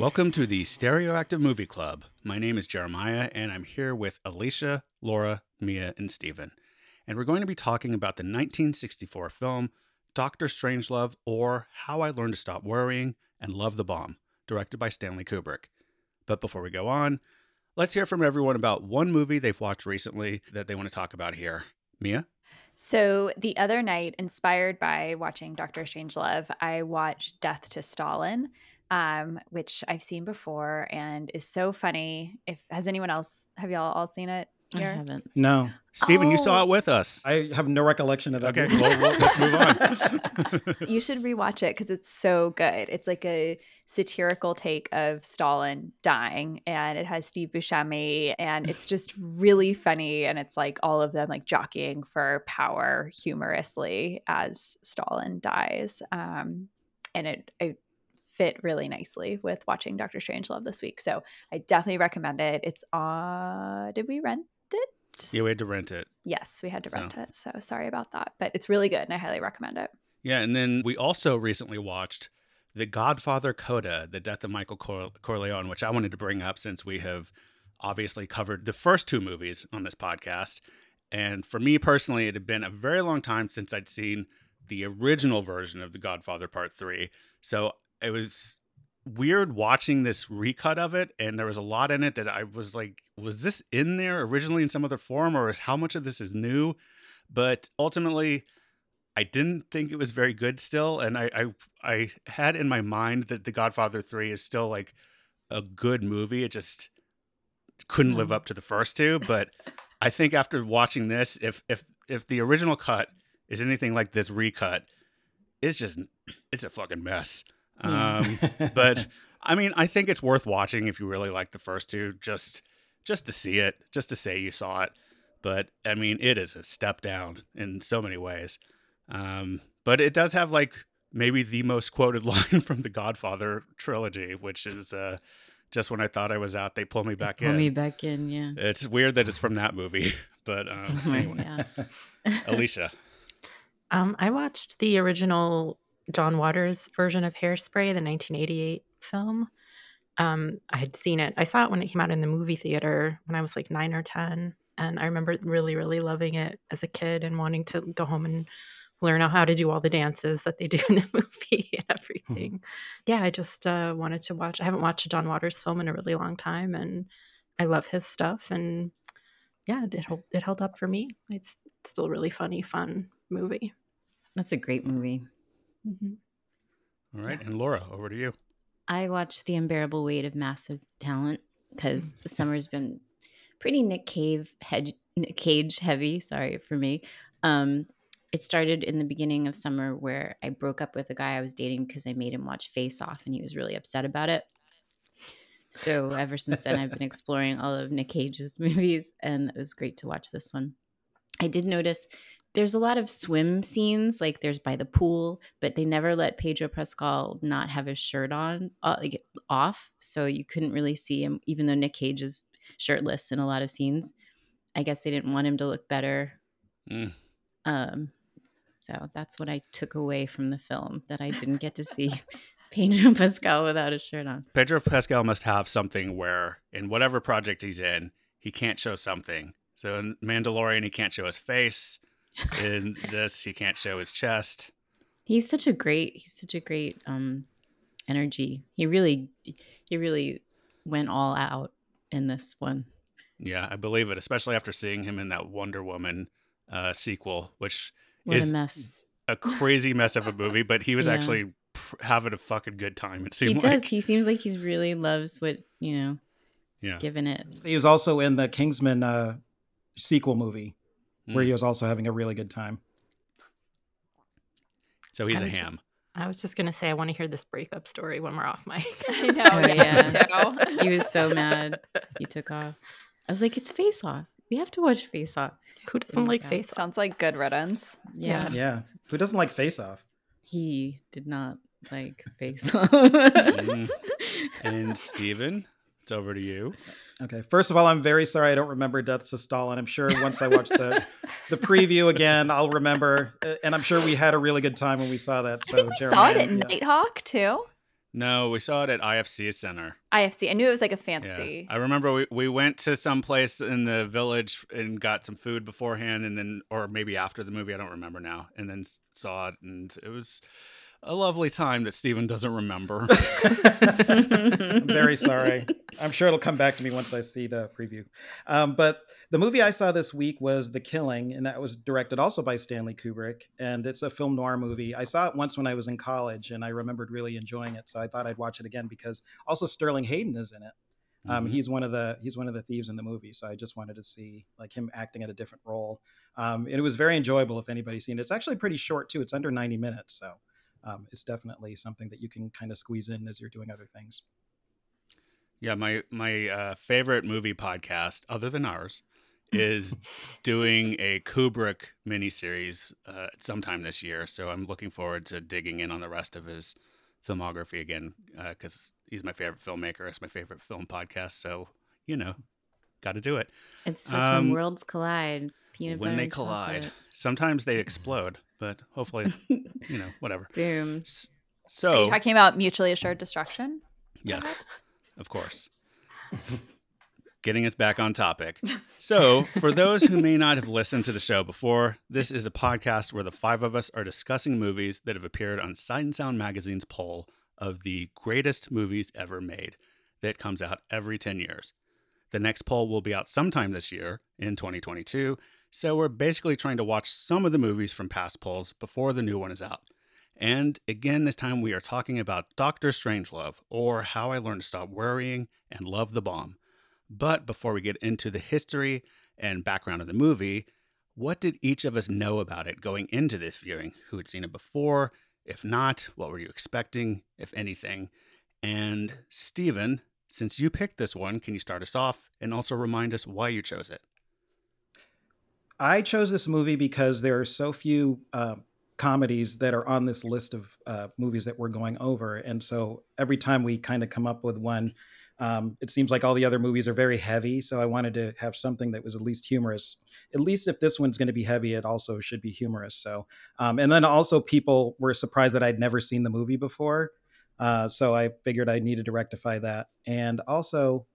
Welcome to the Stereoactive Movie Club. My name is Jeremiah, and I'm here with Alicia, Laura, Mia, and Steven. And we're going to be talking about the 1964 film Doctor Strangelove or How I Learned to Stop Worrying and Love the Bomb, directed by Stanley Kubrick. But before we go on, let's hear from everyone about one movie they've watched recently that they want to talk about here. Mia? So the other night, inspired by watching Doctor Strangelove, I watched Death to Stalin um, which I've seen before and is so funny. If has anyone else have y'all all seen it? Here? I haven't. No. Steven, oh. you saw it oh. with us. I have no recollection of that. Okay, well, well, let's move on. you should rewatch it because it's so good. It's like a satirical take of Stalin dying, and it has Steve Buscemi, and it's just really funny. And it's like all of them like jockeying for power humorously as Stalin dies. Um, and it, it fit really nicely with watching Doctor Strangelove this week. So I definitely recommend it. It's uh did we rent it? Yeah, we had to rent it. Yes, we had to so. rent it. So sorry about that. But it's really good and I highly recommend it. Yeah, and then we also recently watched The Godfather Coda, The Death of Michael Corleone, which I wanted to bring up since we have obviously covered the first two movies on this podcast. And for me personally, it had been a very long time since I'd seen the original version of The Godfather Part 3. So it was weird watching this recut of it and there was a lot in it that I was like was this in there originally in some other form or how much of this is new? But ultimately I didn't think it was very good still and I I, I had in my mind that The Godfather 3 is still like a good movie. It just couldn't live mm. up to the first two but I think after watching this if if if the original cut is anything like this recut it's just it's a fucking mess um, but I mean, I think it's worth watching if you really like the first two, just just to see it, just to say you saw it. But I mean, it is a step down in so many ways. Um, but it does have like maybe the most quoted line from the Godfather trilogy, which is uh, just when I thought I was out, they pull me back pull in. Pull me back in, yeah. It's weird that it's from that movie, but um, anyway, Alicia. Um, I watched the original John Waters' version of Hairspray, the 1988 film. Um, I had seen it. I saw it when it came out in the movie theater when I was like nine or 10. And I remember really, really loving it as a kid and wanting to go home and learn how to do all the dances that they do in the movie and everything. Mm-hmm. Yeah, I just uh, wanted to watch. I haven't watched a John Waters film in a really long time, and I love his stuff. And yeah, it, it held up for me. It's still a really funny, fun movie. That's a great movie. Mm-hmm. All right. And Laura, over to you. I watched The Unbearable Weight of Massive Talent because the summer's been pretty Nick Cave hedge, Nick Cage heavy. Sorry for me. Um, it started in the beginning of summer where I broke up with a guy I was dating because I made him watch Face Off and he was really upset about it. So ever since then, I've been exploring all of Nick Cage's movies, and it was great to watch this one. I did notice there's a lot of swim scenes, like there's by the pool, but they never let Pedro Pascal not have his shirt on, uh, like off, so you couldn't really see him, even though Nick Cage is shirtless in a lot of scenes. I guess they didn't want him to look better. Mm. Um, so that's what I took away from the film that I didn't get to see Pedro Pascal without a shirt on. Pedro Pascal must have something where, in whatever project he's in, he can't show something. So in Mandalorian, he can't show his face in this he can't show his chest. He's such a great he's such a great um energy. He really he really went all out in this one. Yeah i believe it especially after seeing him in that wonder woman uh sequel which what is a mess. a crazy mess of a movie but he was yeah. actually pr- having a fucking good time it seems he like. does. he seems like he's really loves what you know yeah. given it. He was also in the kingsman uh sequel movie where he mm. was also having a really good time. So he's a ham. Just, I was just gonna say I want to hear this breakup story when we're off mic. I know. Oh, yeah. he was so mad. He took off. I was like, it's Face Off. We have to watch Face Off. Who doesn't like Face Off? Sounds like good riddance. Yeah. Yeah. Who doesn't like Face Off? He did not like Face Off. mm. And Steven? It's over to you. Okay. First of all, I'm very sorry I don't remember Deaths of Stalin. I'm sure once I watch the the preview again, I'll remember. Uh, and I'm sure we had a really good time when we saw that. So I think we Jeremiah, saw it at yeah. Nitehawk too. No, we saw it at IFC Center. IFC. I knew it was like a Yeah. fancy. I remember we, we went to some place in the village and got some food beforehand and then or maybe after the movie, I don't remember now, and then saw it and it was a lovely time that Steven doesn't remember. I'm very sorry. I'm sure it'll come back to me once I see the preview. Um, but the movie I saw this week was The Killing, and that was directed also by Stanley Kubrick. And it's a film noir movie. I saw it once when I was in college, and I remembered really enjoying it. So I thought I'd watch it again because also Sterling Hayden is in it. Um, Mhm. He's one of the he's one of the thieves in the movie, so I just wanted to see like him acting at a different role. Um, and it was very enjoyable. If anybody's seen it, it's actually pretty short too. It's under 90 minutes, so um, it's definitely something that you can kind of squeeze in as you're doing other things. Yeah, my my uh, favorite movie podcast, other than ours, is doing a Kubrick miniseries uh, sometime this year. So I'm looking forward to digging in on the rest of his filmography again because he's my favorite filmmaker. It's my favorite film podcast. So you know, got to do it It's just Um, when worlds collide. Peanut when butter they collide. chocolate. Sometimes they explode, but hopefully, you know, whatever. Boom. So you talking about mutually assured destruction? yes, perhaps? of course. Getting us back on topic. So, for those who may not have listened to the show before, this is a podcast where the five of us are discussing movies that have appeared on Sight and Sound magazine's poll of the greatest movies ever made that comes out every 10 years. The next poll will be out sometime this year in 2022. So, we're basically trying to watch some of the movies from past polls before the new one is out. And again, this time we are talking about Doctor Strangelove, or How I Learned to Stop Worrying and Love the Bomb. But before we get into the history and background of the movie, what did each of us know about it going into this viewing? Who had seen it before? If not, what were you expecting, if anything? And Stephen, since you picked this one, can you start us off and also remind us why you chose it? I chose this movie because there are so few uh, comedies that are on this list of uh, movies that we're going over, and so every time we kind of come up with one, um, it seems like all the other movies are very heavy. So I wanted to have something that was at least humorous. At least if this one's going to be heavy, it also should be humorous. So, um, and then also people were surprised that I'd never seen the movie before, uh, so I figured I needed to rectify that, and also.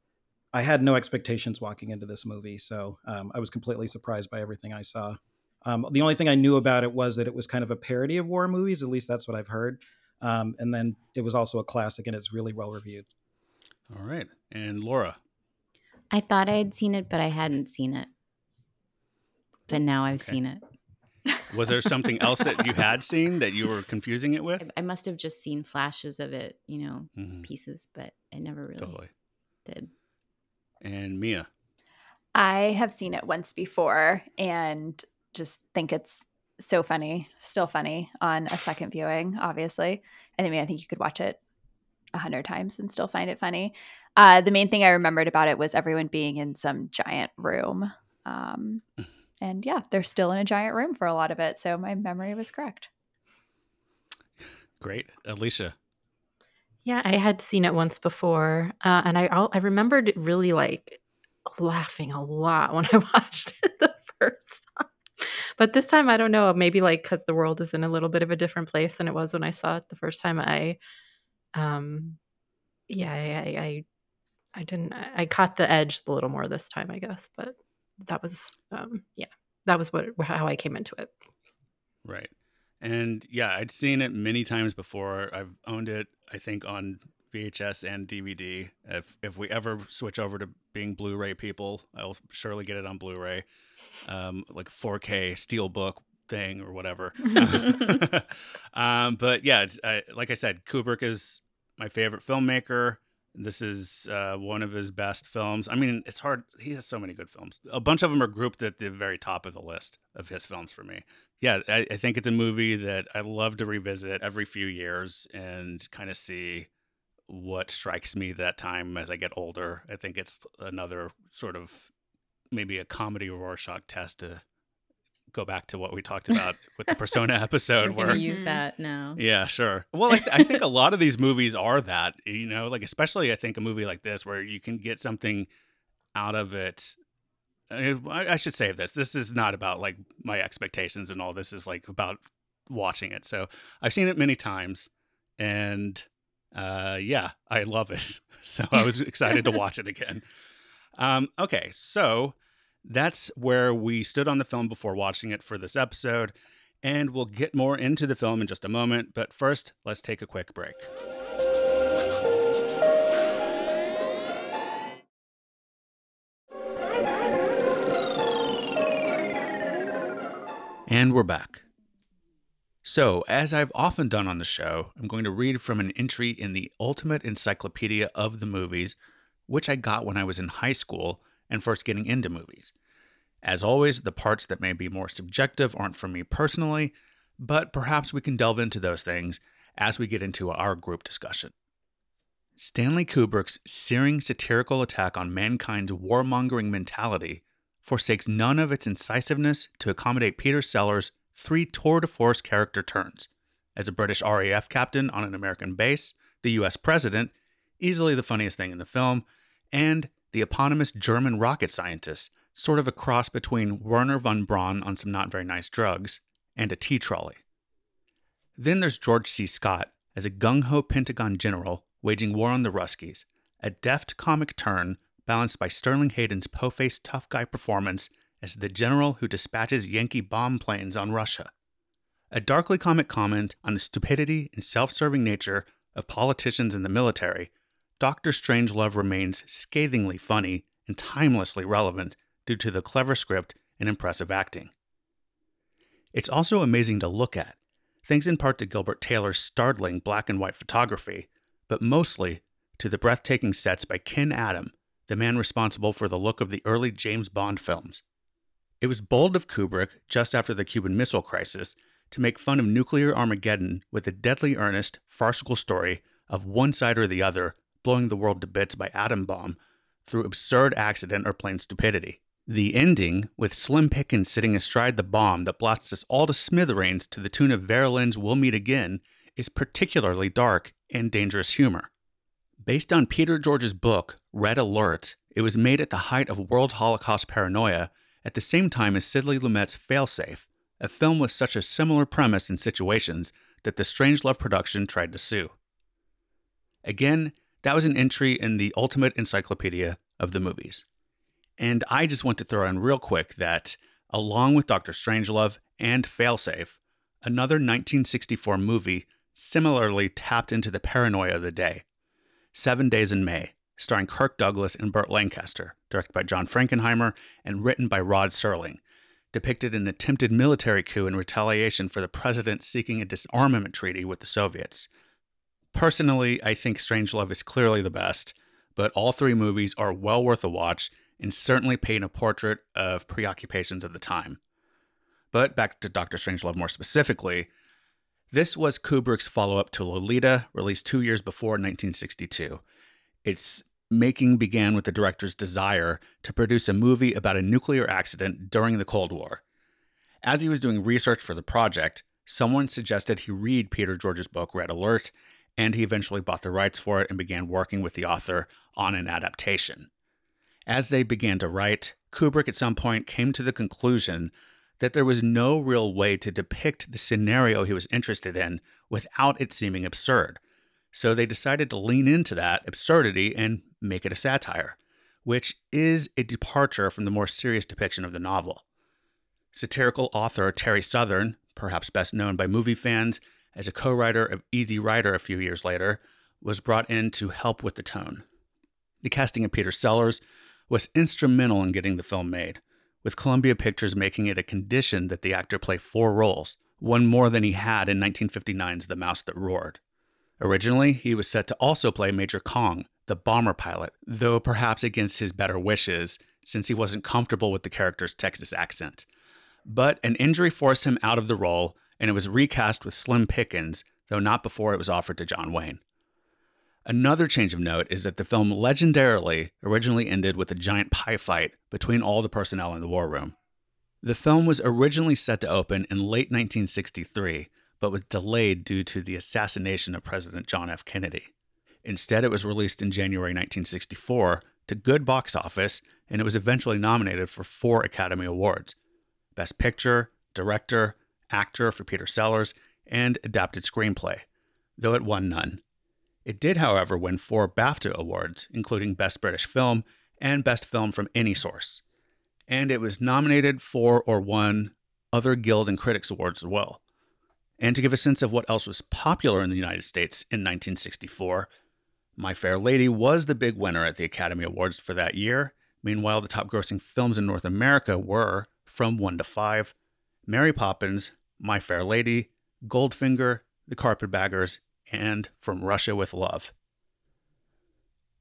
I had no expectations walking into this movie, so um, I was completely surprised by everything I saw. Um, the only thing I knew about it was that it was kind of a parody of war movies. At least that's what I've heard. Um, and then it was also a classic, and it's really well reviewed. All right. And Laura. I thought I had seen it, but I hadn't seen it. But now I've Okay. seen it. Was there something else that you had seen that you were confusing it with? I, I must have just seen flashes of it, you know, Mhm, pieces, but I never really totally. did. And Mia. I have seen it once before and just think it's so funny, still funny on a second viewing, obviously. And I mean, I think you could watch it a hundred times and still find it funny. Uh, the main thing I remembered about it was everyone being in some giant room. Um, and yeah, they're still in a giant room for a lot of it. So my memory was correct. Great. Alicia. Yeah, I had seen it once before, uh, and I I remembered really like laughing a lot when I watched it the first time. But this time, I don't know. Maybe like because the world is in a little bit of a different place than it was when I saw it the first time. I, um, yeah, I, I, I, didn't. I I caught the edge a little more this time, I guess. But that was, um, yeah, that was what how I came into it. Right. And yeah, I'd seen it many times before. I've owned it, I think, on VHS and DVD. If if we ever switch over to being Blu-ray people, I'll surely get it on Blu-ray, um, like 4K steelbook thing or whatever. um, but yeah, I, like I said, Kubrick is my favorite filmmaker. This is uh, one of his best films. I mean, it's hard. He has so many good films. A bunch of them are grouped at the very top of the list of his films for me. Yeah, I, I think it's a movie that I love to revisit every few years and kind of see what strikes me that time as I get older. I think it's another sort of maybe a comedy Rorschach test to go back to what we talked about with the Persona episode. We're where use that now. yeah, sure. Well, I, th- I think a lot of these movies are that, you know, like especially I think a movie like this where you can get something out of it. I, I should save this. This is not about like my expectations and all. This is like about watching it. So I've seen it many times, and Uh, yeah, I love it. So I was excited to watch it again. Um, okay, so that's where we stood on the film before watching it for this episode, and we'll get more into the film in just a moment. But first, let's take a quick break. And we're back. So, as I've often done on the show, I'm going to read from an entry in the Ultimate Encyclopedia of the Movies, which I got when I was in high school and first getting into movies. As always, the parts that may be more subjective aren't for me personally, but perhaps we can delve into those things as we get into our group discussion. Stanley Kubrick's searing satirical attack on mankind's warmongering mentality forsakes none of its incisiveness to accommodate Peter Sellers' three tour de force character turns as a British RAF captain on an American base, the US president, easily the funniest thing in the film, and the eponymous German rocket scientist, sort of a cross between Wernher von Braun on some not very nice drugs and a tea trolley. Then there's George C. Scott as a gung ho Pentagon general waging war on the Ruskies, a deft comic turn balanced by Sterling Hayden's po faced tough guy performance as the general who dispatches Yankee bomb planes on Russia. A darkly comic comment on the stupidity and self serving nature of politicians and the military, Doctor Strangelove remains scathingly funny and timelessly relevant due to the clever script and impressive acting. It's also amazing to look at, thanks in part to Gilbert Taylor's startling black and white photography, but mostly to the breathtaking sets by Ken Adam, the man responsible for the look of the early James Bond films. It was bold of Kubrick, just after the Cuban Missile Crisis, to make fun of nuclear Armageddon with a deadly earnest, farcical story of one side or the other blowing the world to bits by atom bomb through absurd accident or plain stupidity. The ending, with Slim Pickens sitting astride the bomb that blasts us all to smithereens to the tune of Vera Lynn's We'll Meet Again, is particularly dark and dangerous humor. Based on Peter George's book, Red Alert, it was made at the height of world Holocaust paranoia at the same time as Sidney Lumet's Failsafe, a film with such a similar premise and situations that the Strangelove production tried to sue. Again, that was an entry in the Ultimate Encyclopedia of the Movies. And I just want to throw in real quick that, along with Dr. Strangelove and Failsafe, another 1964 movie similarly tapped into the paranoia of the day Seven Days in May, starring Kirk Douglas and Burt Lancaster, directed by John Frankenheimer and written by Rod Serling, depicted an attempted military coup in retaliation for the president seeking a disarmament treaty with the Soviets. Personally, I think Strangelove is clearly the best, but all three movies are well worth a watch and certainly paint a portrait of preoccupations of the time. But back to Doctor Strangelove more specifically, this was Kubrick's follow up to Lolita, released two years before 1962. Its making began with the director's desire to produce a movie about a nuclear accident during the Cold War. As he was doing research for the project, someone suggested he read Peter George's book, Red Alert, and he eventually bought the rights for it and began working with the author on an adaptation. As they began to write, Kubrick at some point came to the conclusion that there was no real way to depict the scenario he was interested in without it seeming absurd. So they decided to lean into that absurdity and make it a satire, which is a departure from the more serious depiction of the novel. Satirical author Terry Southern, perhaps best known by movie fans as a co writer of Easy Rider a few years later, was brought in to help with the tone. The casting of Peter Sellers was instrumental in getting the film made, with Columbia Pictures making it a condition that the actor play four roles, one more than he had in 1959's The Mouse That Roared. Originally, he was set to also play Major Kong, the bomber pilot, though perhaps against his better wishes, since he wasn't comfortable with the character's Texas accent. But an injury forced him out of the role, and it was recast with Slim Pickens, though not before it was offered to John Wayne. Another change of note is that the film legendarily originally ended with a giant pie fight between all the personnel in the war room. The film was originally set to open in late 1963, but was delayed due to the assassination of President John F. Kennedy. Instead, it was released in January 1964 to good box office, and it was eventually nominated for four Academy Awards Best Picture, Director, Actor for Peter Sellers, and Adapted Screenplay, though it won none. It did, however, win four BAFTA awards, including Best British Film and Best Film from Any Source. And it was nominated for or won other Guild and Critics Awards as well. And to give a sense of what else was popular in the United States in 1964, My Fair Lady was the big winner at the Academy Awards for that year. Meanwhile, the top grossing films in North America were From 1 to 5, Mary Poppins, My Fair Lady, Goldfinger, The Carpetbaggers, and From Russia with Love.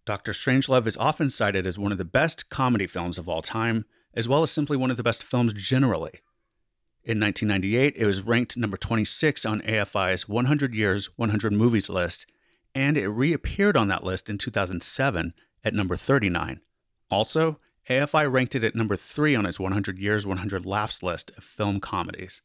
Doctor Strangelove is often cited as one of the best comedy films of all time, as well as simply one of the best films generally. In 1998, it was ranked number 26 on AFI's 100 Years, 100 Movies list, and it reappeared on that list in 2007 at number 39. Also, AFI ranked it at number 3 on its 100 Years, 100 Laughs list of film comedies.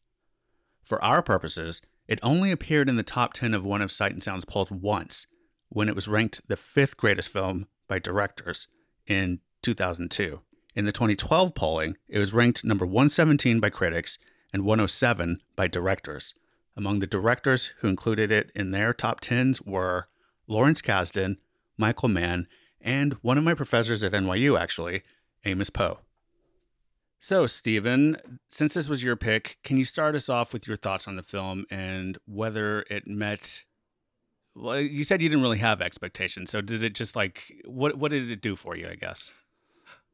For our purposes, it only appeared in the top 10 of one of Sight and Sound's polls once, when it was ranked the fifth greatest film by directors in 2002. In the 2012 polling, it was ranked number 117 by critics and 107 by directors. Among the directors who included it in their top 10s were Lawrence Kasdan, Michael Mann, and one of my professors at NYU, actually, Amos Poe. So, Stephen, since this was your pick, can you start us off with your thoughts on the film and whether it met? Well, you said you didn't really have expectations. So, did it just like what? What did it do for you? I guess.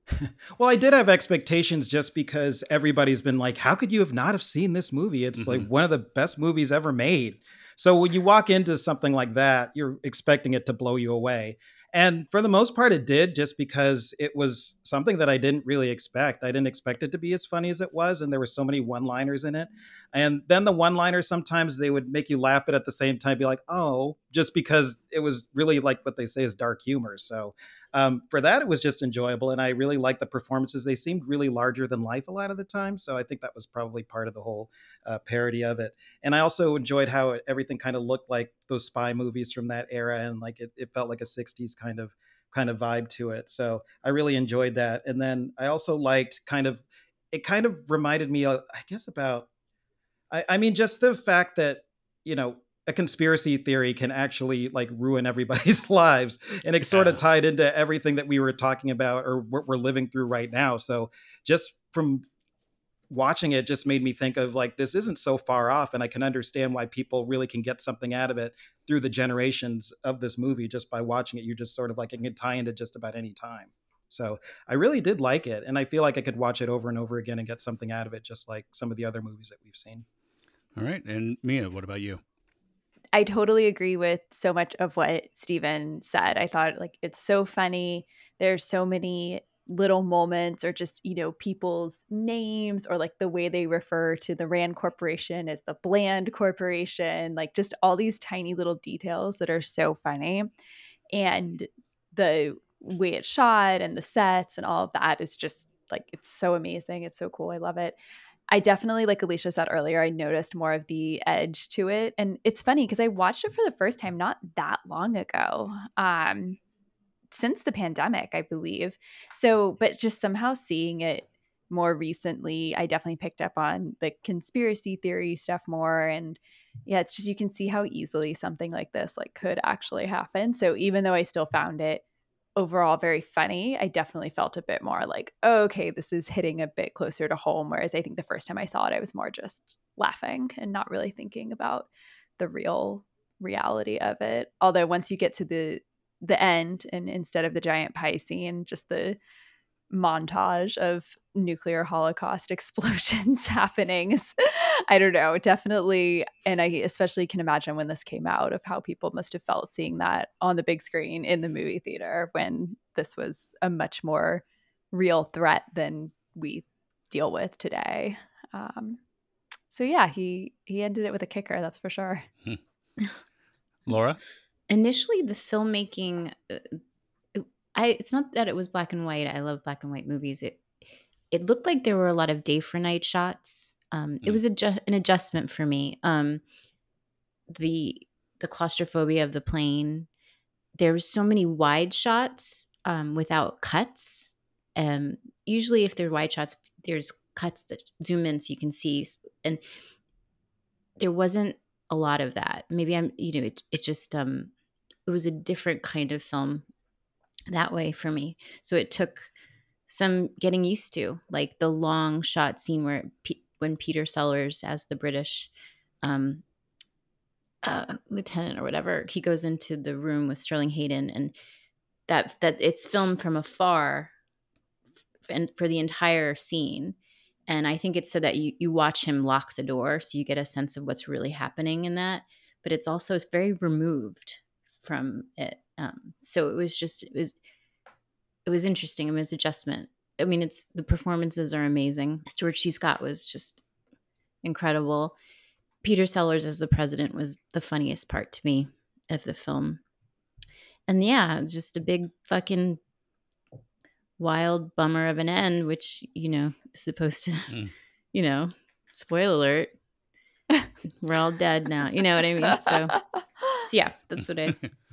well, I did have expectations just because everybody's been like, "How could you have not have seen this movie? It's mm-hmm. like one of the best movies ever made." So when you walk into something like that, you're expecting it to blow you away. And for the most part, it did just because it was something that I didn't really expect. I didn't expect it to be as funny as it was. And there were so many one liners in it. And then the one liners, sometimes they would make you laugh, but at the same time be like, oh, just because it was really like what they say is dark humor. So um, for that, it was just enjoyable. And I really liked the performances. They seemed really larger than life a lot of the time. So I think that was probably part of the whole uh, parody of it. And I also enjoyed how it, everything kind of looked like those spy movies from that era. And like it, it felt like a 60s kind of kind of vibe to it. So I really enjoyed that. And then I also liked kind of, it kind of reminded me, uh, I guess, about, I, I mean, just the fact that, you know, a conspiracy theory can actually like ruin everybody's lives and it's yeah. sort of tied into everything that we were talking about or what we're living through right now so just from watching it just made me think of like this isn't so far off and i can understand why people really can get something out of it through the generations of this movie just by watching it. You just sort of like it can tie into just about any time. So i really did like it and i feel like i could watch it over and over again and get something out of it just like some of the other movies that we've seen. All right and mia what about you I totally agree with so much of what Stephen said. I thought like it's so funny. There's so many little moments or just, you know, people's names or like the way they refer to the Rand Corporation as the Bland Corporation, like just all these tiny little details that are so funny. And the way it's shot and the sets and all of that is just like it's so amazing. It's so cool. I love it. I definitely, like Alicia said earlier, I noticed more of the edge to it. And it's funny because I watched it for the first time not that long ago. Um, since the pandemic, I believe. So, but just somehow seeing it more recently, I definitely picked up on the conspiracy theory stuff more. And yeah, it's just you can see how easily something like this like could actually happen. So even though I still found it overall very funny, I definitely felt a bit more like, oh, okay, this is hitting a bit closer to home. Whereas I think the first time I saw it, I was more just laughing and not really thinking about the real reality of it. Although once you get to the the end and instead of the giant pie scene, just the montage of nuclear holocaust explosions happening. I don't know definitely and i especially can imagine when this came out of how people must have felt seeing that on the big screen in the movie theater when this was a much more real threat than we deal with today. Um, so yeah he he ended it with a kicker that's for sure. Hmm. laura? Initially the filmmaking uh, I it's not that it was black and white. I love black and white movies. It it looked like there were a lot of day for night shots. Um, mm. It was a an adjustment for me. Um, the the claustrophobia of the plane. There was so many wide shots um, without cuts. Um, usually, if they're wide shots, there's cuts that zoom in so you can see. And there wasn't a lot of that. Maybe I'm, you know, it, it just um, it was a different kind of film that way for me. So it took some getting used to, like the long shot scene where P- when Peter Sellers, as the British um, uh, lieutenant or whatever, he goes into the room with Sterling Hayden, and that that it's filmed from afar, and for the entire scene. And I think it's so that you you watch him lock the door, so you get a sense of what's really happening in that. But it's also it's very removed from it. Um, so it was just it was it was interesting. It was adjustment. I mean, it's the performances are amazing. Stuart C. Scott was just incredible. Peter Sellers as the president was the funniest part to me of the film. And yeah, it's just a big fucking wild bummer of an end, which, you know, is supposed to, mm. you know, spoiler alert. We're all dead now. You know what I mean? So, so yeah, that's what I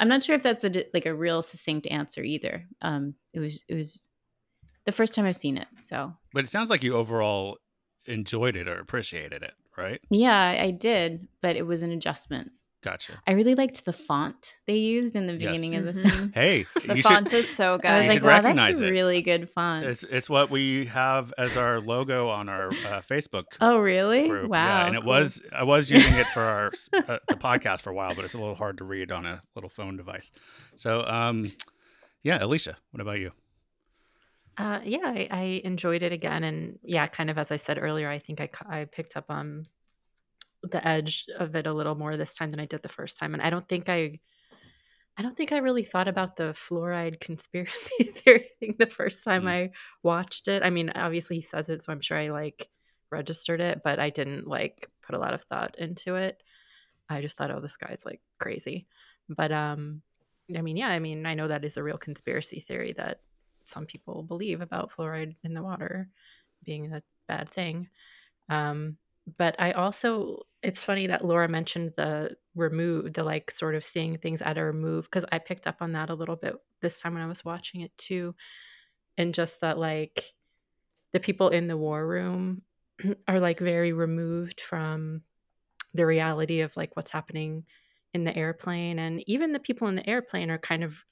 I'm not sure if that's a like a real succinct answer either. Um, it was it was the first time I've seen it, so. But it sounds like you overall enjoyed it or appreciated it, right? Yeah, I did, but it was an adjustment. Gotcha. I really liked the font they used in the beginning yes. of the thing. hey, the font should, is so good. I was like, wow, that's a it. really good font. It's, it's what we have as our logo on our uh, Facebook. Oh, really? Group. Wow. Yeah, and it was I was using it for our uh, the podcast for a while, but it's a little hard to read on a little phone device. So, um, yeah, Alicia, what about you? Uh, yeah, I, I enjoyed it again, and yeah, kind of as I said earlier, I think I I picked up on the edge of it a little more this time than I did the first time. And I don't think I I don't think I really thought about the fluoride conspiracy theory thing the first time mm. I watched it. I mean, obviously he says it, so I'm sure I like registered it, but I didn't like put a lot of thought into it. I just thought, oh, this guy's like crazy. But um I mean, yeah, I mean, I know that is a real conspiracy theory that some people believe about fluoride in the water being a bad thing. Um, but I also it's funny that Laura mentioned the remove the like sort of seeing things at a remove because I picked up on that a little bit this time when I was watching it too. And just that like the people in the war room are like very removed from the reality of like what's happening in the airplane and even the people in the airplane are kind of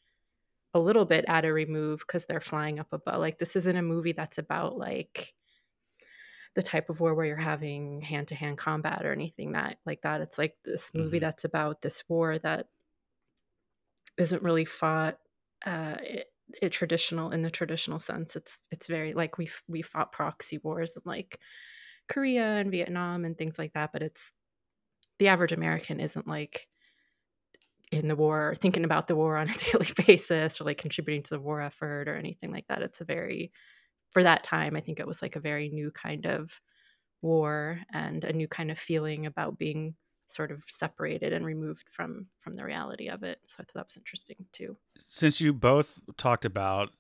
a little bit at a remove because they're flying up above like this isn't a movie that's about like the type of war where you're having hand-to-hand combat or anything that like that it's like this movie mm-hmm. that's about this war that isn't really fought uh it, it, traditional in the traditional sense it's it's very like we we fought proxy wars in like korea and vietnam and things like that but it's the average american isn't like in the war thinking about the war on a daily basis or like contributing to the war effort or anything like that it's a very for that time, I think it was like a very new kind of war and a new kind of feeling about being sort of separated and removed from from the reality of it. So I thought that was interesting too. Since you both talked about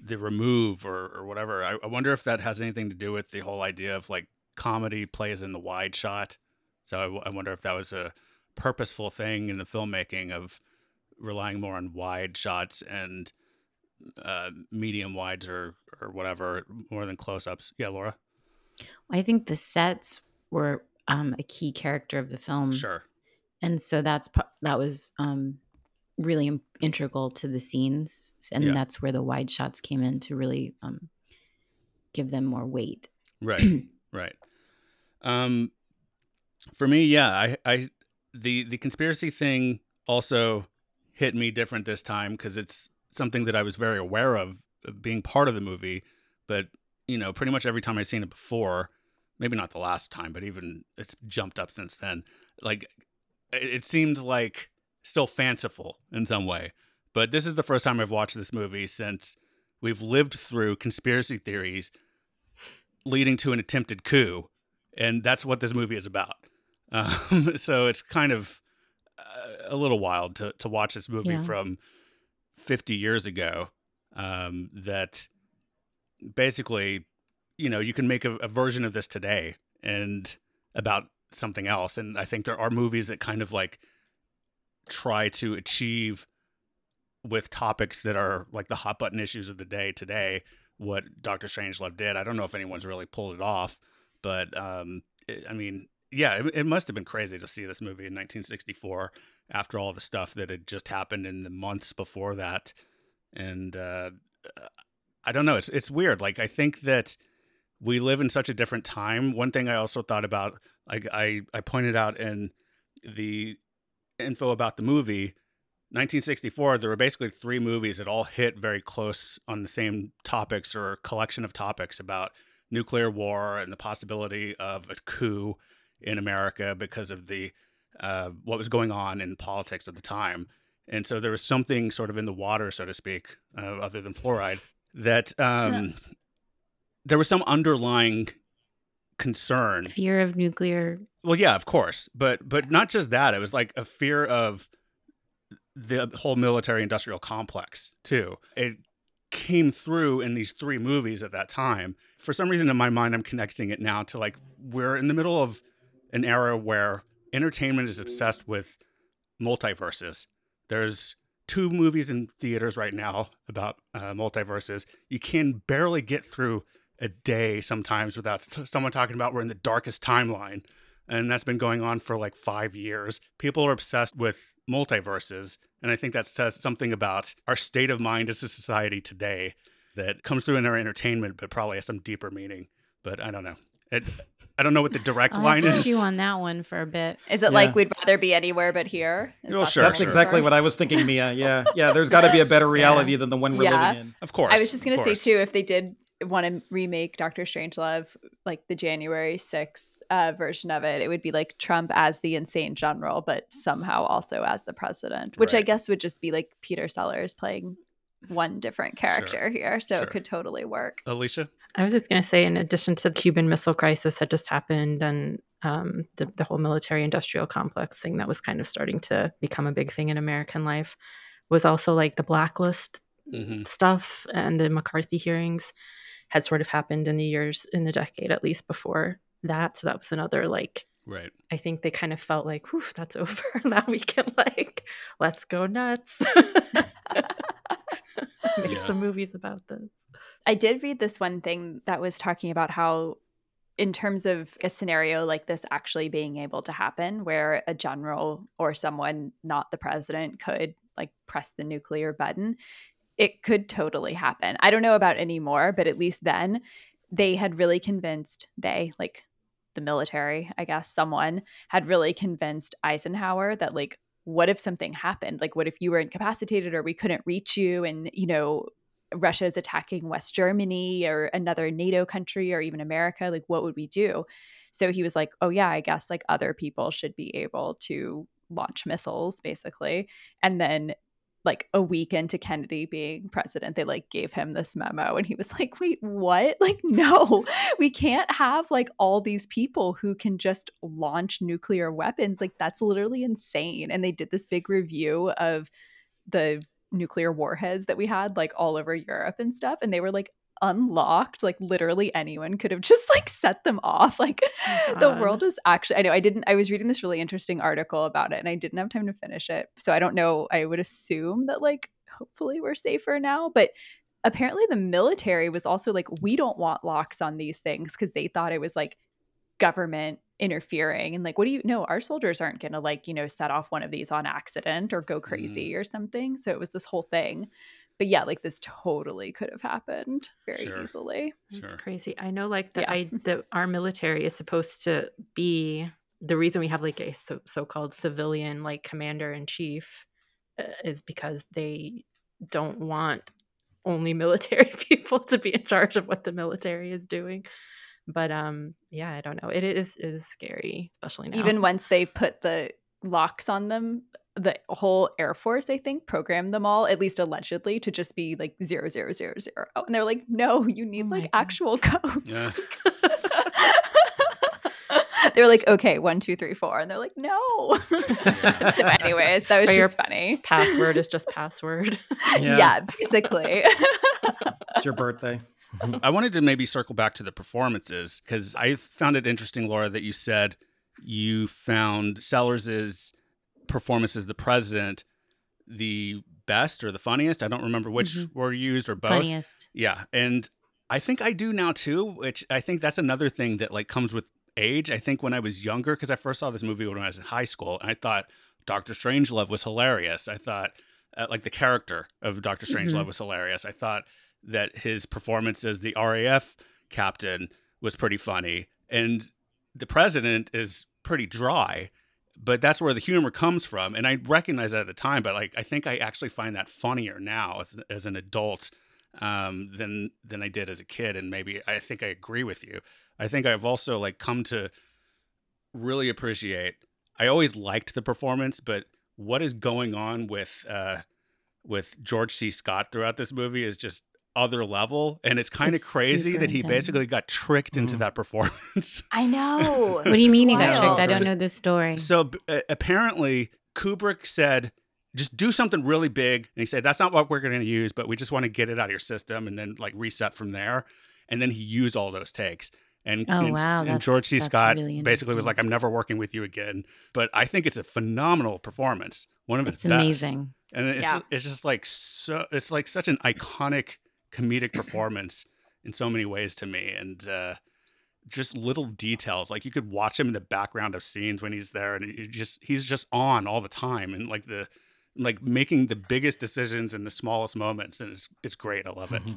the remove or, or whatever, I, I wonder if that has anything to do with the whole idea of like comedy plays in the wide shot. So I, I wonder if that was a purposeful thing in the filmmaking of relying more on wide shots and uh, medium wides or or whatever more than close ups. Yeah, Laura. I think the sets were um, a key character of the film. Sure. And so that's that was um, really integral to the scenes, and yeah. that's where the wide shots came in to really um, give them more weight. Right. right. Um, for me, yeah, I, I, the the conspiracy thing also hit me different this time because it's something that I was very aware of being part of the movie, but you know, pretty much every time I've seen it before, maybe not the last time, but even it's jumped up since then. Like it, it seemed like still fanciful in some way. But this is the first time I've watched this movie since we've lived through conspiracy theories leading to an attempted coup, and that's what this movie is about. Um, so it's kind of uh, a little wild to to watch this movie yeah. from 50 years ago um, that basically, you know, you can make a, a version of this today and about something else. And I think there are movies that kind of like try to achieve with topics that are like the hot button issues of the day today what Doctor Strangelove did. I don't know if anyone's really pulled it off, but um, it, I mean, yeah, it, it must have been crazy to see this movie in 1964 after all the stuff that had just happened in the months before that. And uh, I don't know. It's it's weird. Like I think that we live in such a different time. One thing I also thought about, like I I pointed out in the info about the movie 1964 there were basically three movies that all hit very close on the same topics or collection of topics about nuclear war and the possibility of a coup in America because of the uh, what was going on in politics at the time. And so there was something sort of in the water, so to speak, uh, other than fluoride, that um, there was some underlying concern. Fear of nuclear. Well, yeah, of course, but but not just that. It was like a fear of the whole military industrial complex too. It came through in these three movies at that time. For some reason in my mind I'm connecting it now to like we're in the middle of an era where entertainment is obsessed with multiverses. There's two movies in theaters right now about uh, multiverses. You can barely get through a day sometimes without someone talking about we're in the darkest timeline. And that's been going on for like five years. People are obsessed with multiverses. And I think that says something about our state of mind as a society today that comes through in our entertainment, but probably has some deeper meaning. But I don't know. It, I don't know what the direct line is. I'll line have is. chew on that one for a bit. Is it Yeah. like we'd rather be anywhere but here? Is Well, that sure, That's sure. exactly what I was thinking, Mia. Yeah, yeah. There's got to be a better reality than the one we're Yeah. living in. Of course. I was just gonna say too, if they did want to remake Doctor Strangelove, like the January 6th uh, version of it, it would be like Trump as the insane general, but somehow also as the president, which I guess would just be like Peter Sellers playing one different character here. So Sure. it could totally work. Alicia? I was just going to say, in addition to the Cuban Missile Crisis that just happened, and um, the, the whole military-industrial complex thing that was kind of starting to become a big thing in American life, was also like the blacklist Mm-hmm. stuff and the McCarthy hearings had sort of happened in the years in the decade at least before that. So that was another like Right. I think they kind of felt like, whew, that's over. now we can like let's go nuts. Make Yeah. some movies about this. I did read this one thing that was talking about how, in terms of a scenario like this actually being able to happen, where a general or someone not the president could like press the nuclear button, it could totally happen. I don't know about anymore, but at least then they had really convinced, they, like the military, I guess, someone had really convinced Eisenhower that, like, what if something happened? Like, what if you were incapacitated or we couldn't reach you and, you know, Russia is attacking West Germany or another NATO country or even America, like what would we do? So he was like, "Oh yeah, I guess like other people should be able to launch missiles basically." And then like a week into Kennedy being president, they like gave him this memo and he was like, "Wait, what? Like no. We can't have like all these people who can just launch nuclear weapons. Like that's literally insane." And they did this big review of the nuclear warheads that we had like all over Europe and stuff and they were like unlocked like literally anyone could have just like set them off like Oh, the world is actually I know I didn't I was reading this really interesting article about it and I didn't have time to finish it so I don't know I would assume that like hopefully we're safer now but apparently the military was also like we don't want locks on these things because they thought it was like government interfering and like what do you know our soldiers aren't gonna like you know set off one of these on accident or go crazy mm. or something so it was this whole thing but yeah like this totally could have happened very Sure. easily That's Sure. crazy. I know, like the Yeah. I the our military is supposed to be the reason we have like a so, so-called civilian like commander in chief uh, is because they don't want only military people to be in charge of what the military is doing. But um, yeah, I don't know. It is is scary, especially now. even once they put the locks on them the whole air force i think programmed them all at least allegedly to just be like zero zero zero zero and they're like no you oh need Oh like God. actual codes Yeah. they're like okay one two three four and they're like no so anyways that was Or just funny password is just password. yeah, Yeah. basically It's your birthday. I wanted to maybe circle back to the performances because I found it interesting, Laura, that you said you found Sellers's performance as the president the best or the funniest. I don't remember which Mhm. were used or both. Funniest. Yeah, and I think I do now too, which I think that's another thing that like comes with age. I think when I was younger, because I first saw this movie when I was in high school, and I thought Doctor Strangelove was hilarious. I thought, uh, like, the character of Doctor Strangelove Mhm. was hilarious. I thought that his performance as the RAF captain was pretty funny. And the president is pretty dry, but that's where the humor comes from. And I recognized that at the time, but like, I think I actually find that funnier now as, as an adult um, than than I did as a kid. And maybe I think I agree with you. I think I've also like come to really appreciate. I always liked the performance, but what is going on with uh, with George C. Scott throughout this movie is just other level, and it's kind of crazy that he intense. basically got tricked into Mhm. that performance. I know. What do you mean he got tricked? I don't know this story. So uh, apparently, Kubrick said, "Just do something really big," and he said, "That's not what we're going to use, but we just want to get it out of your system and then like reset from there." And then he used all those takes. And, Oh, and- wow, And George C. Scott really basically was like, "I'm never working with you again." But I think it's a phenomenal performance. One of its It's best. amazing. and it's Yeah. it's just like so it's like such an iconic comedic performance in so many ways to me and uh just little details like you could watch him in the background of scenes when he's there and just he's just on all the time and like the like making the biggest decisions in the smallest moments and it's it's great i love it.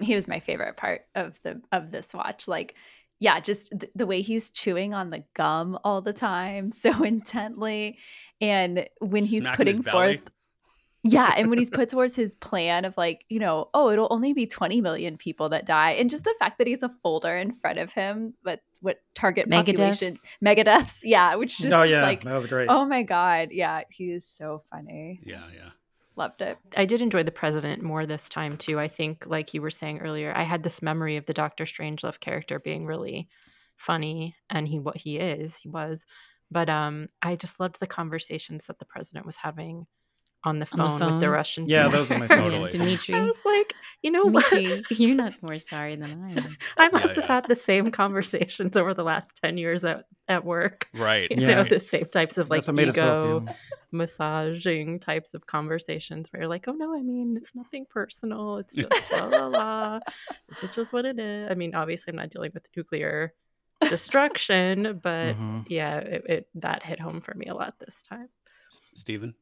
He was my favorite part of the of this watch like yeah just th- the way he's chewing on the gum all the time so intently and when he's putting forth yeah and when he's put towards his plan of like you know oh it'll only be 20 million people that die and just the fact that he's a folder in front of him but what target population Megadeaths? megadeaths yeah which just oh yeah, like that was great. oh my god yeah he is so funny yeah yeah loved it I did enjoy the president more this time too. I think, like you were saying earlier, I had this memory of the Doctor Strangelove character being really funny, and he what he is, he was. But um, I just loved the conversations that the president was having on the On the phone, with the? Russian. Yeah, those are my Yeah, Totally. Dimitri. I was like, you know what? You're not more sorry than I am. I must Yeah, have yeah. had the same conversations over the last ten years at at work. right You Yeah. know, the same types of like That's what made it so ego massaging types of conversations where you're like, oh no, I mean, it's nothing personal. It's just la la la. This is just what it is. I mean, obviously, I'm not dealing with nuclear destruction, but Mhm. yeah, it, it that hit home for me a lot this time. Stephen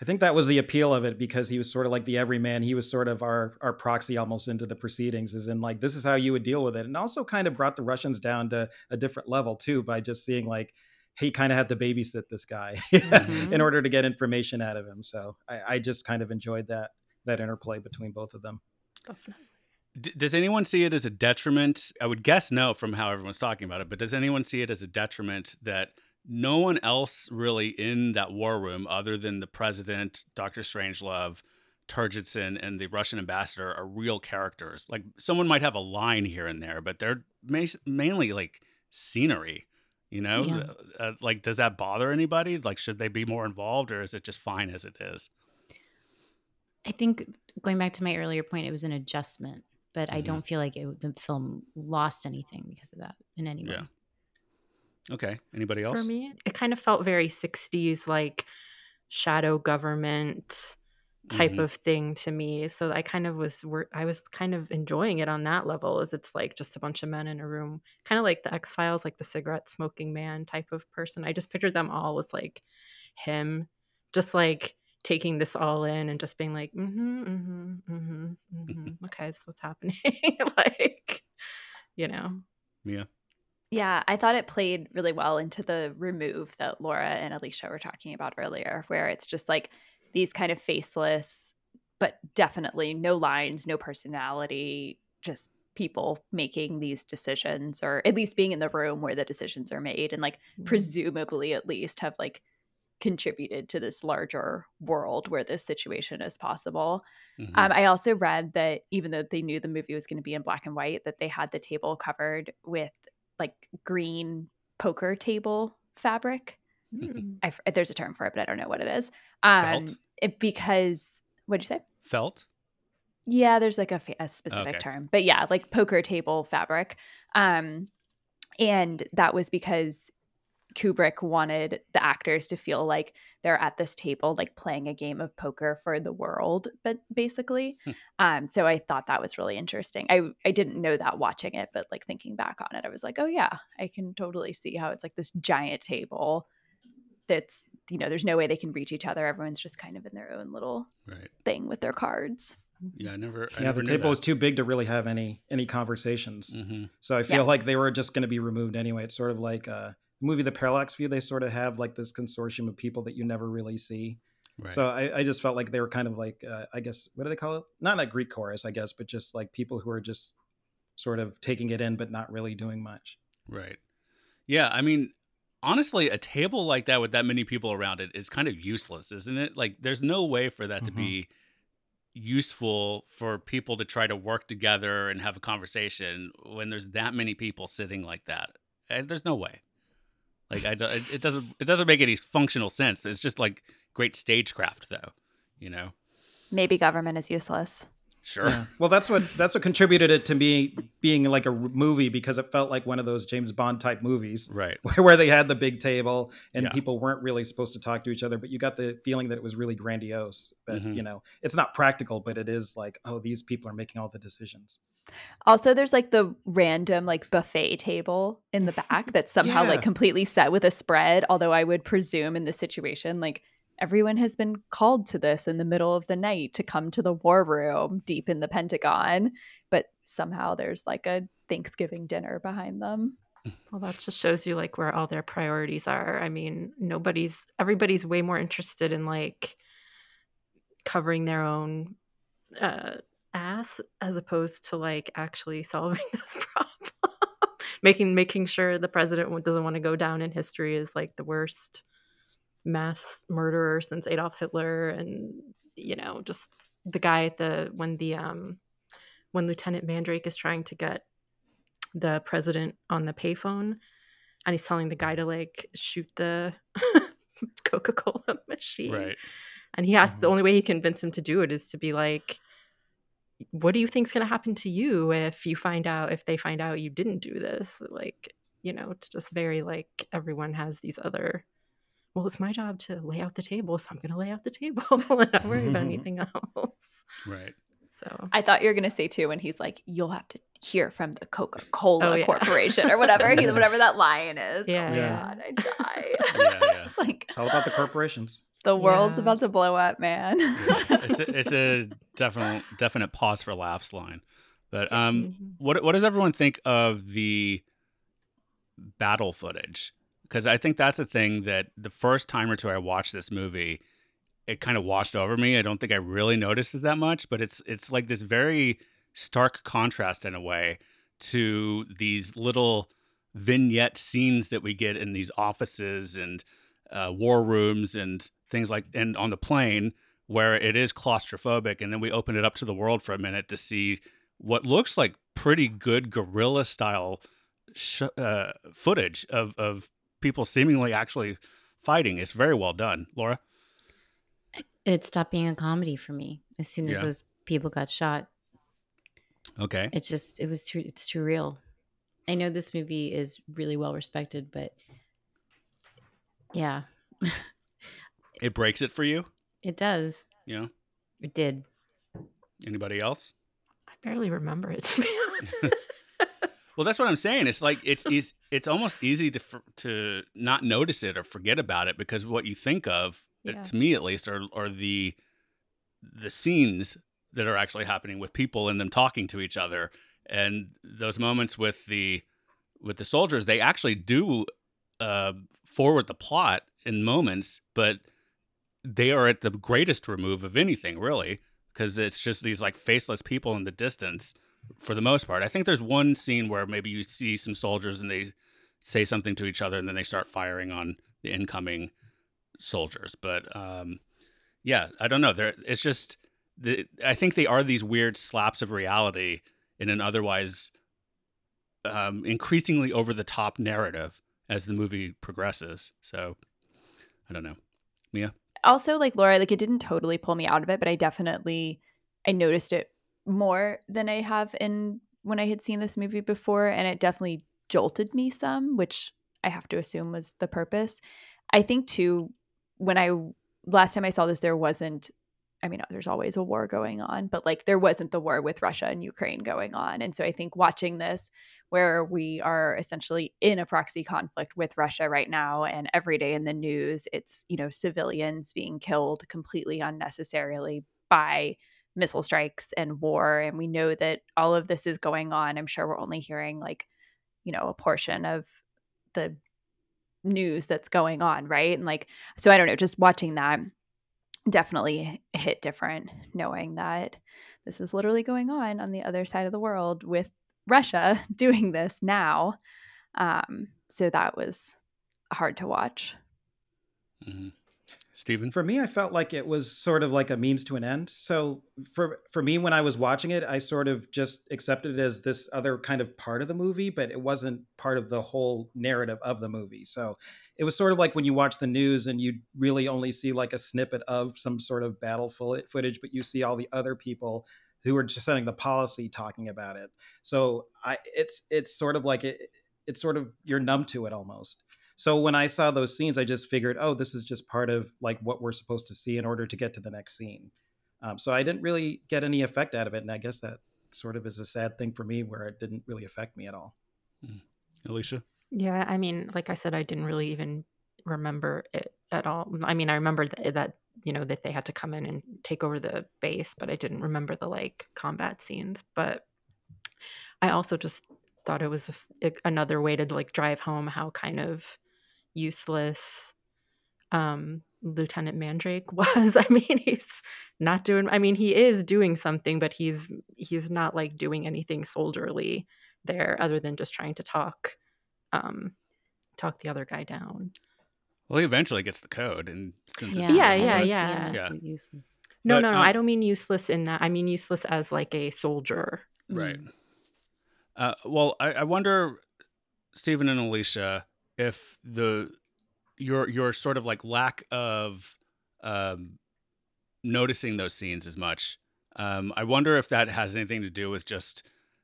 I think that was the appeal of it because he was sort of like the everyman. He was sort of our our proxy almost into the proceedings, as in like this is how you would deal with it, and also kind of brought the Russians down to a different level too by just seeing like he kind of had to babysit this guy Mhm. in order to get information out of him. So I, I just kind of enjoyed that that interplay between both of them. Definitely. D- does anyone see it as a detriment? I would guess no from how everyone's talking about it, but does anyone see it as a detriment that no one else really in that war room, other than the president, Dr. Strangelove, Turgidson, and the Russian ambassador, are real characters? Like someone might have a line here and there, but they're ma- mainly like scenery. You know, Yeah. uh, like does that bother anybody? Like, should they be more involved, or is it just fine as it is? I think going back to my earlier point, it was an adjustment, but I Mhm. don't feel like it, the film lost anything because of that in any way. Yeah. Okay. Anybody else? For me, it kind of felt very 60s, like shadow government type Mhm. of thing to me. So I kind of was, I was kind of enjoying it on that level, as it's like just a bunch of men in a room, kind of like the X Files, like the cigarette smoking man type of person. I just pictured them all as like him, just like taking this all in and just being like, mm-hmm, mm-hmm, mm-hmm, mm-hmm. okay, so what's happening? like, you know, Mia. Yeah, I thought it played really well into the remove that Laura and Alicia were talking about earlier, where it's just like these kind of faceless, but definitely no lines, no personality, just people making these decisions, or at least being in the room where the decisions are made, and like presumably at least have like contributed to this larger world where this situation is possible. Mhm. Um, I also read that even though they knew the movie was going to be in black and white, that they had the table covered with like green poker table fabric. Mm. I there's a term for it, but I don't know what it is. Um, Felt? it, because what'd you say? Felt. Yeah, there's like a, a specific Okay. term, but yeah, like poker table fabric. Um, and that was because Kubrick wanted the actors to feel like they're at this table, like playing a game of poker for the world, but basically. Hmm. Um, so I thought that was really interesting. I I didn't know that watching it, but like thinking back on it, I was like, oh yeah, I can totally see how it's like this giant table that's you know, there's no way they can reach each other. Everyone's just kind of in their own little Right. thing with their cards. Yeah, I never. I yeah, never the table that. was too big to really have any any conversations. Mhm. So I feel Yeah. like they were just going to be removed anyway. It's sort of like uh, the movie The Parallax View. They sort of have like this consortium of people that you never really see. Right. So I, I just felt like they were kind of like uh, I guess what do they call it? Not like Greek chorus, I guess, but just like people who are just sort of taking it in but not really doing much. Right. Yeah, I mean, honestly, a table like that with that many people around it is kind of useless, isn't it? Like, there's no way for that to Mhm. be useful for people to try to work together and have a conversation when there's that many people sitting like that. And there's no way. Like, I do, it it doesn't it doesn't make any functional sense. It's just like great stagecraft, though. You know. Maybe government is useless. Sure. Yeah. Well, that's what that's what contributed it to me being like a movie because it felt like one of those James Bond type movies Right. where, where they had the big table and Yeah. people weren't really supposed to talk to each other, but you got the feeling that it was really grandiose. That Mhm. you know, it's not practical, but it is like, oh, these people are making all the decisions. Also, there's like the random like buffet table in the back that's somehow Yeah. like completely set with a spread. Although I would presume in this situation, like everyone has been called to this in the middle of the night to come to the war room deep in the Pentagon, but somehow there's like a Thanksgiving dinner behind them. Well, that just shows you like where all their priorities are. I mean, nobody's everybody's way more interested in like covering their own uh ass as opposed to like actually solving this problem. making making sure the president doesn't want to go down in history as like the worst mass murderer since Adolf Hitler and you know, just the guy at the when the um when Lieutenant Mandrake is trying to get the president on the payphone and he's telling the guy to like shoot the Coca-Cola machine. Right. And he has the Mhm. only way he convinced him to do it is to be like, what do you think's gonna happen to you if you find out if they find out you didn't do this? Like, you know, it's just very like everyone has these other well, it's my job to lay out the table, so I'm gonna lay out the table and not worry about anything else. Right. So I thought you were gonna say too when he's like, "You'll have to hear from the Coca Cola Oh, yeah. Corporation" or whatever, he, whatever that line is. Yeah, oh yeah. god, I die. Yeah, yeah. it's like It's all about the corporations. the world's Yeah. about to blow up, man. Yeah. it's a, it's a definite definite pause for laughs line. But um, Yes. Mhm. what what does everyone think of the battle footage? Because I think that's a thing that the first time or two I watched this movie, it kind of washed over me. I don't think I really noticed it that much, but it's it's like this very stark contrast in a way to these little vignette scenes that we get in these offices and uh, war rooms and things like and on the plane where it is claustrophobic and then we open it up to the world for a minute to see what looks like pretty good guerrilla style sh- uh, footage of, of people seemingly actually fighting. It's very well done, Laura. It stopped being a comedy for me as soon as Yeah. those people got shot. Okay. It just it was too it's too real. I know this movie is really well respected, but yeah, It breaks it for you. it does. Yeah. It did. Anybody else? I barely remember it to. Well, that's what I'm saying. It's like it's it's, it's almost easy to for, to not notice it or forget about it because what you think of, Yeah. to me at least, are are the the scenes that are actually happening with people and them talking to each other, and those moments with the with the soldiers. They actually do uh, forward the plot in moments, but they are at the greatest remove of anything, really, because it's just these like faceless people in the distance for the most part. I think there's one scene where maybe you see some soldiers and they say something to each other and then they start firing on the incoming soldiers. But um, yeah, I don't know. There, it's just the, I think they are these weird slaps of reality in an otherwise um, increasingly over the top narrative as the movie progresses. So I don't know. Mia? also like Laura, like it didn't totally pull me out of it, but I definitely I noticed it more than I have in when I had seen this movie before, and it definitely jolted me some, which I have to assume was the purpose. I think too when I last time I saw this there wasn't I mean there's always a war going on, but like there wasn't the war with Russia and Ukraine going on. And so I think watching this where we are essentially in a proxy conflict with Russia right now and every day in the news it's, you know, civilians being killed completely unnecessarily by missile strikes and war and we know that all of this is going on. I'm sure we're only hearing like, you know, a portion of the news that's going on, right? And like so I don't know, just watching that definitely hit different knowing that this is literally going on on the other side of the world with Russia doing this now. Um, so that was hard to watch. Mm-hmm. Stephen? For me, I felt like it was sort of like a means to an end. So for for me, when I was watching it, I sort of just accepted it as this other kind of part of the movie, but it wasn't part of the whole narrative of the movie. So it was sort of like when you watch the news and you really only see like a snippet of some sort of battle footage, but you see all the other people who are just setting the policy talking about it. So I it's it's sort of like it it's sort of you're numb to it almost. So when I saw those scenes, I just figured, oh, this is just part of like what we're supposed to see in order to get to the next scene. Um, so I didn't really get any effect out of it, and I guess that sort of is a sad thing for me, where it didn't really affect me at all. Mm. Alicia, yeah, I mean, like I said, I didn't really even remember it at all. I mean, I remember that, that you know that they had to come in and take over the base, but I didn't remember the like combat scenes. But I also just thought it was a, another way to like drive home how kind of useless um, Lieutenant Mandrake was. I mean, he's not doing. I mean, he is doing something, but he's he's not like doing anything soldierly there, other than just trying to talk um, talk the other guy down. Well, he eventually gets the code, and yeah, yeah, yeah, yeah. yeah. Useless. No, but, no, no. Um, I don't mean useless in that. I mean useless as like a soldier. Right. Mm. Uh, well, I, I wonder, Stephen and Alicia, if the your your sort of like lack of um, noticing those scenes as much. Um, I wonder if that has anything to do with just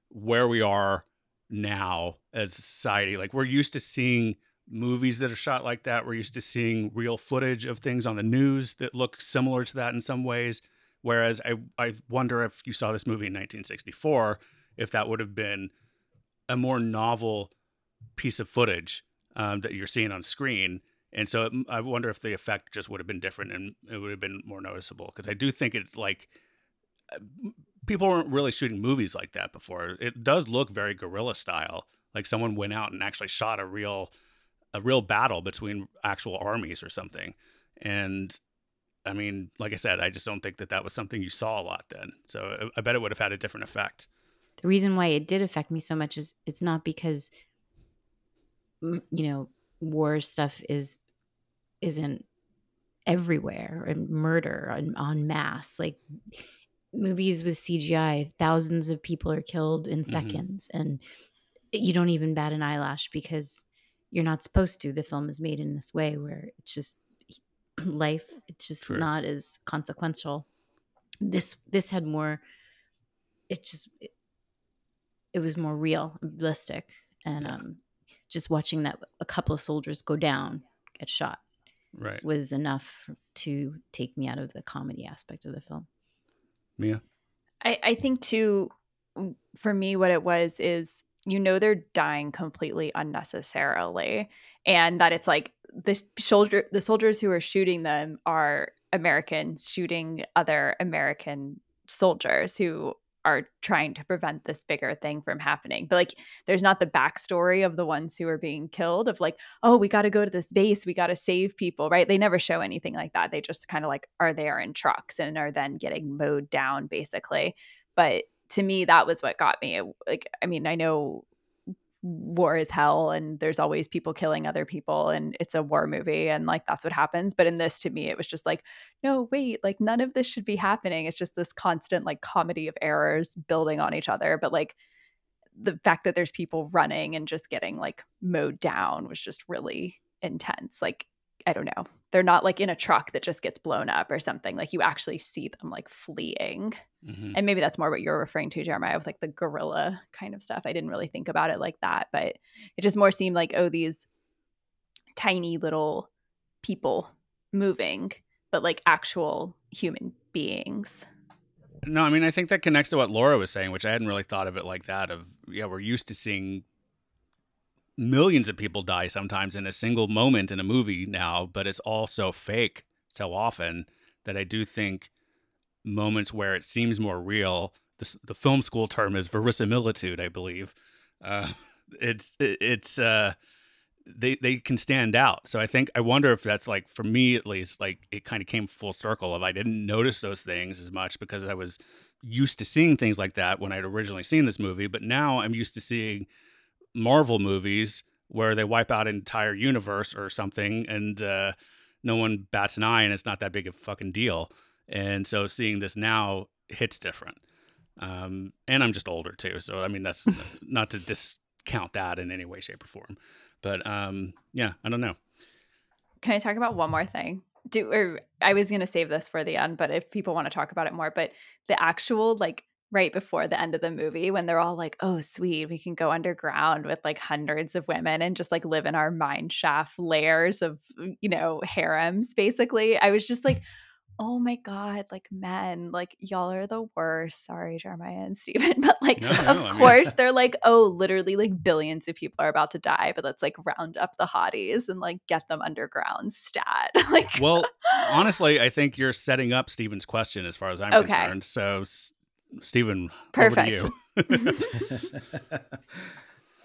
where we are now as a society. Like we're used to seeing movies that are shot like that. We're used to seeing real footage of things on the news that look similar to that in some ways. Whereas I, I wonder if you saw this movie in 1964, if that would have been a more novel piece of footage um, that you're seeing on screen. And so it, I wonder if the effect just would have been different and it would have been more noticeable. Because I do think it's like uh, people weren't really shooting movies like that before. It does look very guerrilla style, like someone went out and actually shot a real a real battle between actual armies or something. And I mean, like I said, I just don't think that that was something you saw a lot then. So I bet it would have had a different effect. The reason why it did affect me so much is it's not because you know war stuff is isn't everywhere and murder and en masse like movies with CGI, thousands of people are killed in mm-hmm. seconds, mm-hmm. and you don't even bat an eyelash because you're not supposed to. The film is made in this way where it's just life. It's just True. not as consequential. This this had more. It just it, it was more real, realistic, and yeah. um, just watching that a couple of soldiers go down, get shot, right, was enough to take me out of the comedy aspect of the film. Mia? I, I think too, for me, what it was is you know they're dying completely unnecessarily, and that it's like the soldier the soldiers who are shooting them are Americans shooting other American soldiers who are trying to prevent this bigger thing from happening. But like there's not the backstory of the ones who are being killed of like, oh, we got to go to this base, we got to save people, right? They never show anything like that. They just kind of like are there in trucks and are then getting mowed down basically. But to me, that was what got me. Like, I mean, I know war is hell and there's always people killing other people and it's a war movie and like that's what happens. But in this to me it was just like no wait like none of this should be happening. It's just this constant like comedy of errors building on each other but like the fact that there's people running and just getting like mowed down was just really intense. Like I don't know. They're not like in a truck that just gets blown up or something. Like you actually see them like fleeing. Mm-hmm. And maybe that's more what you're referring to, Jeremiah, with like the guerrilla kind of stuff. I didn't really think about it like that, but it just more seemed like, oh, these tiny little people moving, but like actual human beings. No, I mean I think that connects to what Laura was saying, which I hadn't really thought of it like that. Of yeah, we're used to seeing millions of people die sometimes in a single moment in a movie now, but it's all so fake so often that I do think moments where it seems more real. The, the film school term is verisimilitude, I believe. Uh, it's it, it's uh, they they can stand out. So I think I wonder if that's like for me at least, like it kind of came full circle of I didn't notice those things as much because I was used to seeing things like that when I'd originally seen this movie, but now I'm used to seeing Marvel movies where they wipe out an entire universe or something and uh, no one bats an eye and it's not that big of a fucking deal. And so seeing this now hits different. Um, and I'm just older too. So, I mean, that's not to discount that in any way, shape, or form. But um, yeah, I don't know. Can I talk about one more thing? Do or I was gonna save this for the end, but if people want to talk about it more, but the actual like right before the end of the movie when they're all like, oh, sweet, we can go underground with like hundreds of women and just like live in our mine shaft layers of, mm, you know, harems, basically. I was just like, oh my God, like men, like y'all are the worst. Sorry, Jeremiah and Steven. But like, no, of no, course, mean... they're like, oh, literally like billions of people are about to die, but let's like round up the hotties and like get them underground stat. like, well, honestly, I think you're setting up Steven's question as far as I'm okay. concerned. So Steven, perfect.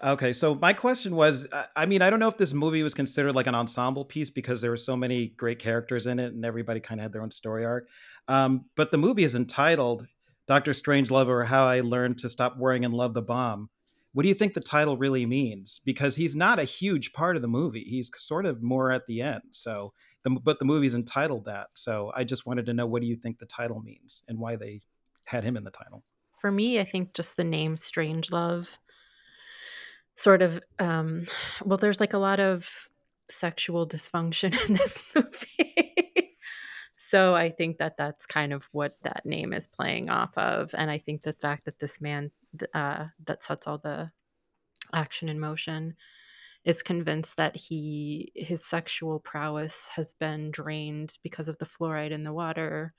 okay, so my question was I mean, I don't know if this movie was considered like an ensemble piece because there were so many great characters in it and everybody kind of had their own story arc. Um, but the movie is entitled Doctor Strangelove or How I Learned to Stop Worrying and Love the Bomb. What do you think the title really means? Because he's not a huge part of the movie. He's sort of more at the end. So, the, but the movie's entitled that. So I just wanted to know what do you think the title means and why they had him in the title. For me, I think just the name Strange Love sort of um well there's like a lot of sexual dysfunction in this movie. so I think that that's kind of what that name is playing off of and I think the fact that this man uh that sets all the action in motion is convinced that he his sexual prowess has been drained because of the fluoride in the water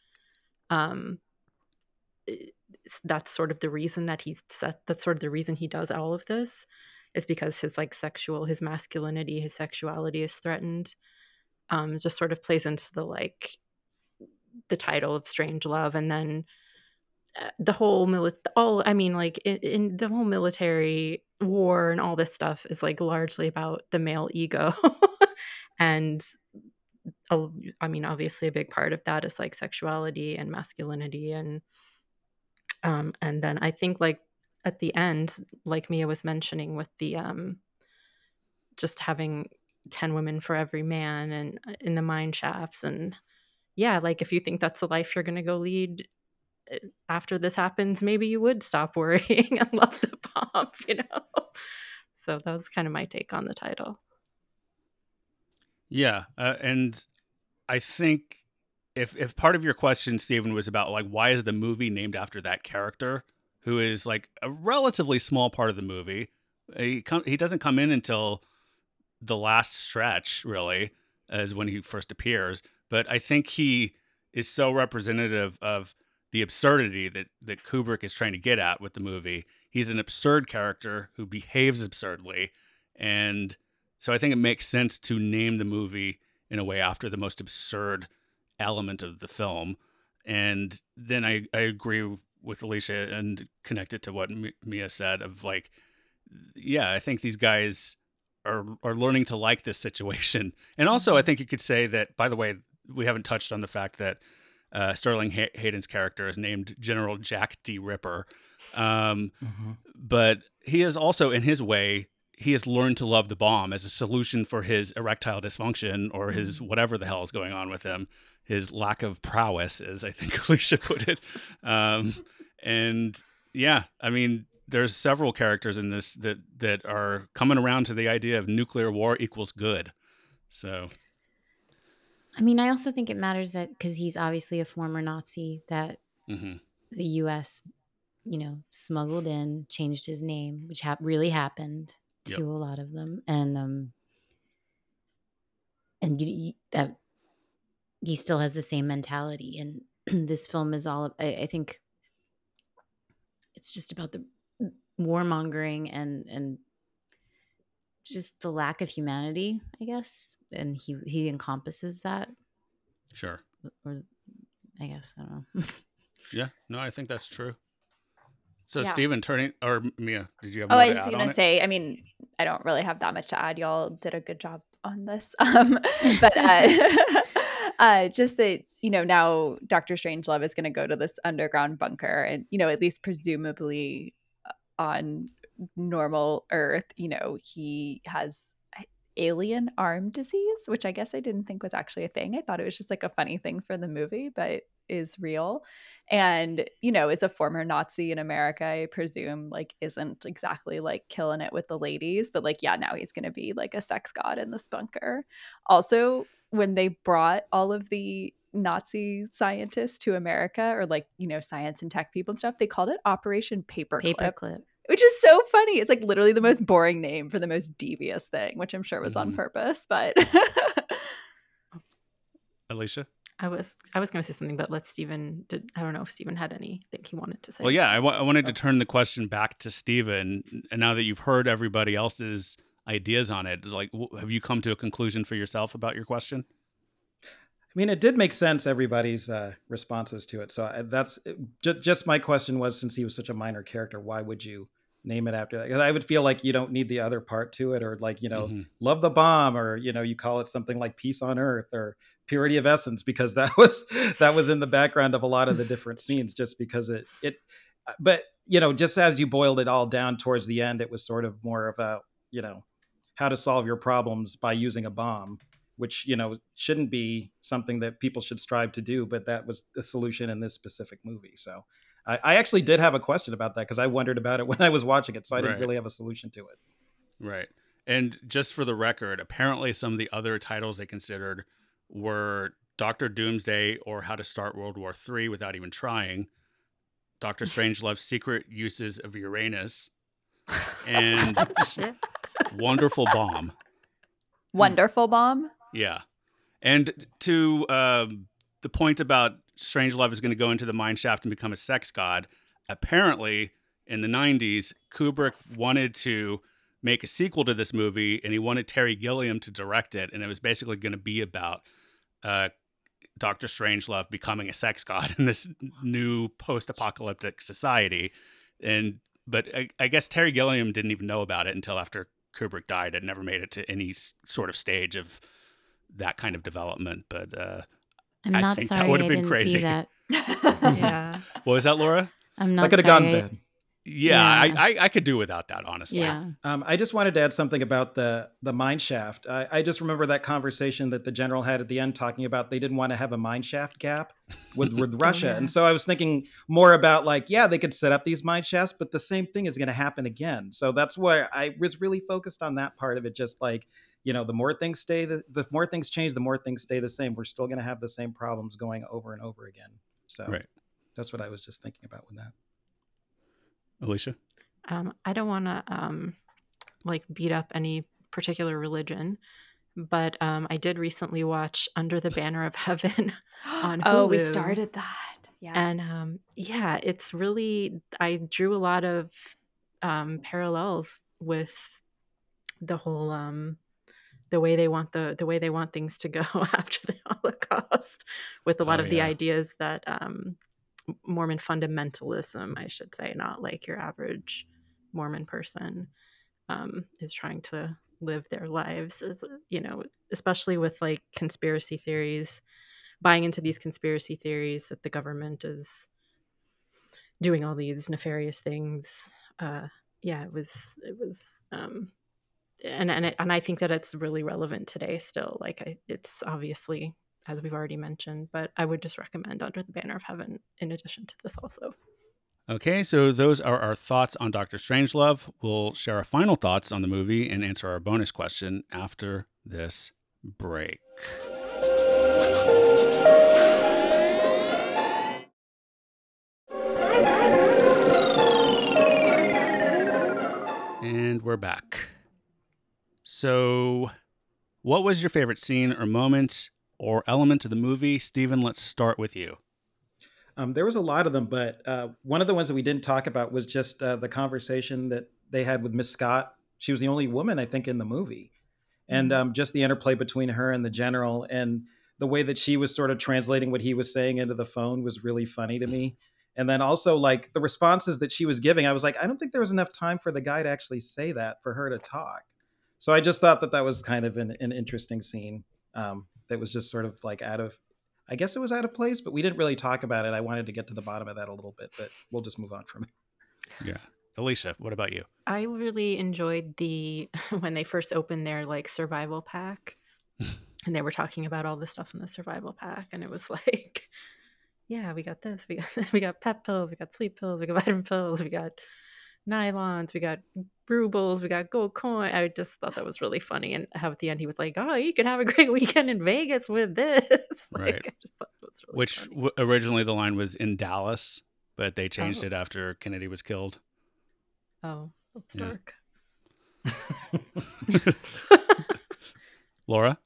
um that's sort of the reason that he's set that's sort of the reason he does all of this is because his like sexual his masculinity his sexuality is threatened um just sort of plays into the like the title of strange love. And then uh, the whole mili- all i mean like in, in, the whole military war and all this stuff is like largely about the male ego. And i mean obviously a big part of that is like sexuality and masculinity and um, and then I think like at the end, like Mia was mentioning with the um, just having 10 women for every man and uh, in the mine shafts and yeah, like if you think that's the life you're going to go lead eh, after this happens, maybe you would stop worrying and love the bomb, you know? So that was kind of my take on the title. Yeah. Uh, and I think if if part of your question, Stephen, was about like why is the movie named after that character who is like a relatively small part of the movie? Eh, he com- he doesn't come in until the last stretch, really, as when he first appears. But I think he is so representative of the absurdity that that Kubrick is trying to get at with the movie. He's an absurd character who behaves absurdly, and so I think it makes sense to name the movie in a way after the most absurd element of the film. And then I, I agree with Alicia and connect it to what Mia said of like, yeah, I think these guys are are learning to like this situation. And also, I mm-hmm. think you could say that. By the way, we haven't touched on the fact that uh, Sterling Hay- Hayden's character is named General Jack D. Ripper, um, mm-hmm. but he is also, in his way, he has learned to love the bomb as a solution for his erectile dysfunction or his mm-hmm. whatever the hell is going on with him his lack of prowess, as I think Alicia put it. Um, and yeah, I mean, there's several characters in this that that are coming around to the idea of nuclear war equals good. So, I mean, I also think it matters that because he's obviously a former Nazi that mm-hmm. the U.S. you know smuggled in, changed his name, which ha- really happened to yep. a lot of them, and um, and you, you, that he still has the same mentality. And this film is all I, I think it's just about the warmongering and and just the lack of humanity, I guess. And he he encompasses that. Sure. Or I guess I don't know. yeah. No, I think that's true. So, Yeah. Stephen, turning or Mia, did you have? Oh, more I to was just gonna on it? say. I mean, I don't really have that much to add. Y'all did a good job on this. Um, but uh, uh, just that you know now Doctor Strangelove is going to go to this underground bunker, and you know at least presumably uh, on normal Earth, you know he has alien arm disease, which I guess I didn't think was actually a thing. I thought it was just like a funny thing for the movie, but is real. And, you know, as a former Nazi in America, I presume like isn't exactly like killing it with the ladies, but like, yeah, now he's going to be like a sex god in this bunker. Also, when they brought all of the Nazi scientists to America or like, you know, science and tech people and stuff, they called it Operation Paperclip Paperclip. which is so funny. It's like literally the most boring name for the most devious thing, which I'm sure was on Mhm. purpose, but Alicia. I was I was going to say something, but let Stephen. Did, I don't know if Stephen had anything he wanted to say. Well, yeah, I wa- I wanted to turn the question back to Stephen. And now that you've heard everybody else's ideas on it, like, w- have you come to a conclusion for yourself about your question? I mean, it did make sense everybody's uh, responses to it. So I, that's just, just my question was since he was such a minor character, why would you name it after that? I would feel like you don't need the other part to it, or like you know, Mhm. love the bomb, or you know, you call it something like peace on earth or purity of essence, because that was that was in the background of a lot of the different scenes. Just because it it, but you know, just as you boiled it all down towards the end, it was sort of more of a you know how to solve your problems by using a bomb which you know shouldn't be something that people should strive to do but that was the solution in this specific movie so i, I actually did have a question about that because i wondered about it when i was watching it so i didn't Right. really have a solution to it Right. And just for the record, apparently some of the other titles they considered were Doctor Doomsday or How to Start World War III without even trying, Doctor Strangelove's Secret Uses of Uranus, and Shit. Wonderful Bomb. wonderful bomb. Yeah. And to um, the point about Strangelove is going to go into the mine shaft and become a sex god, apparently in the 90s, Kubrick wanted to make a sequel to this movie and he wanted Terry Gilliam to direct it. And it was basically going to be about uh, Dr. Strangelove becoming a sex god in this new post apocalyptic society. And but I, I guess Terry Gilliam didn't even know about it until after Kubrick died. It never made it to any sort of stage of that kind of development. But uh, I'm I not think that sorry I would've been didn't crazy. see that. yeah. what was that, Laura? I'm not i could have sorry. gone bad Yeah, Yeah. I, I I could do without that, honestly. Yeah. um, i just wanted to add something about the the mine shaft I, I just remember that conversation that the general had at the end talking about they didn't want to have a mine shaft gap with with russia yeah. and so i was thinking more about like yeah they could set up these mine shafts but the same thing is going to happen again so that's why i was really focused on that part of it just like you know the more things stay the, the more things change the more things stay the same we're still going to have the same problems going over and over again so Right. that's what i was just thinking about with that Alicia. Um, I don't want to um, like beat up any particular religion, but um, I did recently watch Under the Banner of Heaven, On oh, we started that. Yeah. and um, yeah, it's really I drew a lot of um, parallels with the whole um, the way they want the the way they want things to go after the Holocaust, with a lot Oh, of the yeah. ideas that um, Mormon fundamentalism, I should say, not like your average Mormon person, um, is trying to live their lives. You know, especially with like conspiracy theories, buying into these conspiracy theories that the government is doing all these nefarious things. Uh, yeah, it was it was um, and and it, and I think that it's really relevant today still. Like I, it's obviously as we've already mentioned, but I would just recommend Under the Banner of Heaven in addition to this also. Okay, so those are our thoughts on Doctor Strangelove. We'll share our final thoughts on the movie and answer our bonus question after this break. And we're back. So, what was your favorite scene or moment or element of the movie? Stephen, let's start with you. Um, there was a lot of them, but uh, one of the ones that we didn't talk about was just uh, the conversation that they had with Miss Scott. She was the only woman, I think, in the movie, and Mm-hmm. um, just the interplay between her and the general, and the way that she was sort of translating what he was saying into the phone was really funny to me. And then also like the responses that she was giving, I was like, I don't think there was enough time for the guy to actually say that for her to talk. So I just thought that that was kind of an, an interesting scene um, that was just sort of like out of I guess it was out of place, but we didn't really talk about it. I wanted to get to the bottom of that a little bit, but we'll just move on from it. Yeah. Alicia, what about you? I really enjoyed the when they first opened their like survival pack and they were talking about all the stuff in the survival pack and it was like yeah, we got this, we got we got pep pills, we got sleep pills, we got vitamin pills, we got nylons, we got rubles, we got gold coin. I just thought that was really funny and how at the end he was like, "Oh, you can have a great weekend in Vegas with this." like Right. I just thought it was really Which w- originally the line was in Dallas, but they changed Oh. it after Kennedy was killed. Oh, that's Yeah. dark. Laura?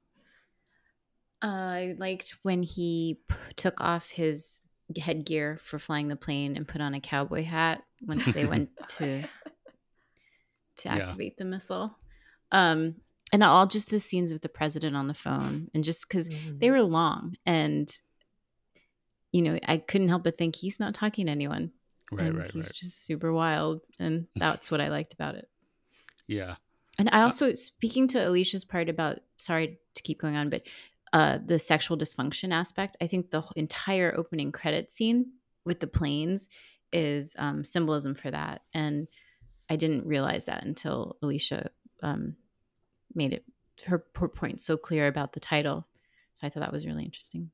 I liked when he p- took off his headgear for flying the plane and put on a cowboy hat once they went to to Yeah. activate the missile. Um, and all just the scenes of the president on the phone, and just because they were long, and you know, I couldn't help but think he's not talking to anyone, Right, and right, he's right. just super wild, and that's what I liked about it. Yeah. And I also, speaking to Alicia's part about, sorry to keep going on, but uh, the sexual dysfunction aspect, I think the entire opening credit scene with the planes is um, symbolism for that. And I didn't realize that until Alicia um, made it her, her point so clear about the title. So I thought that was really interesting.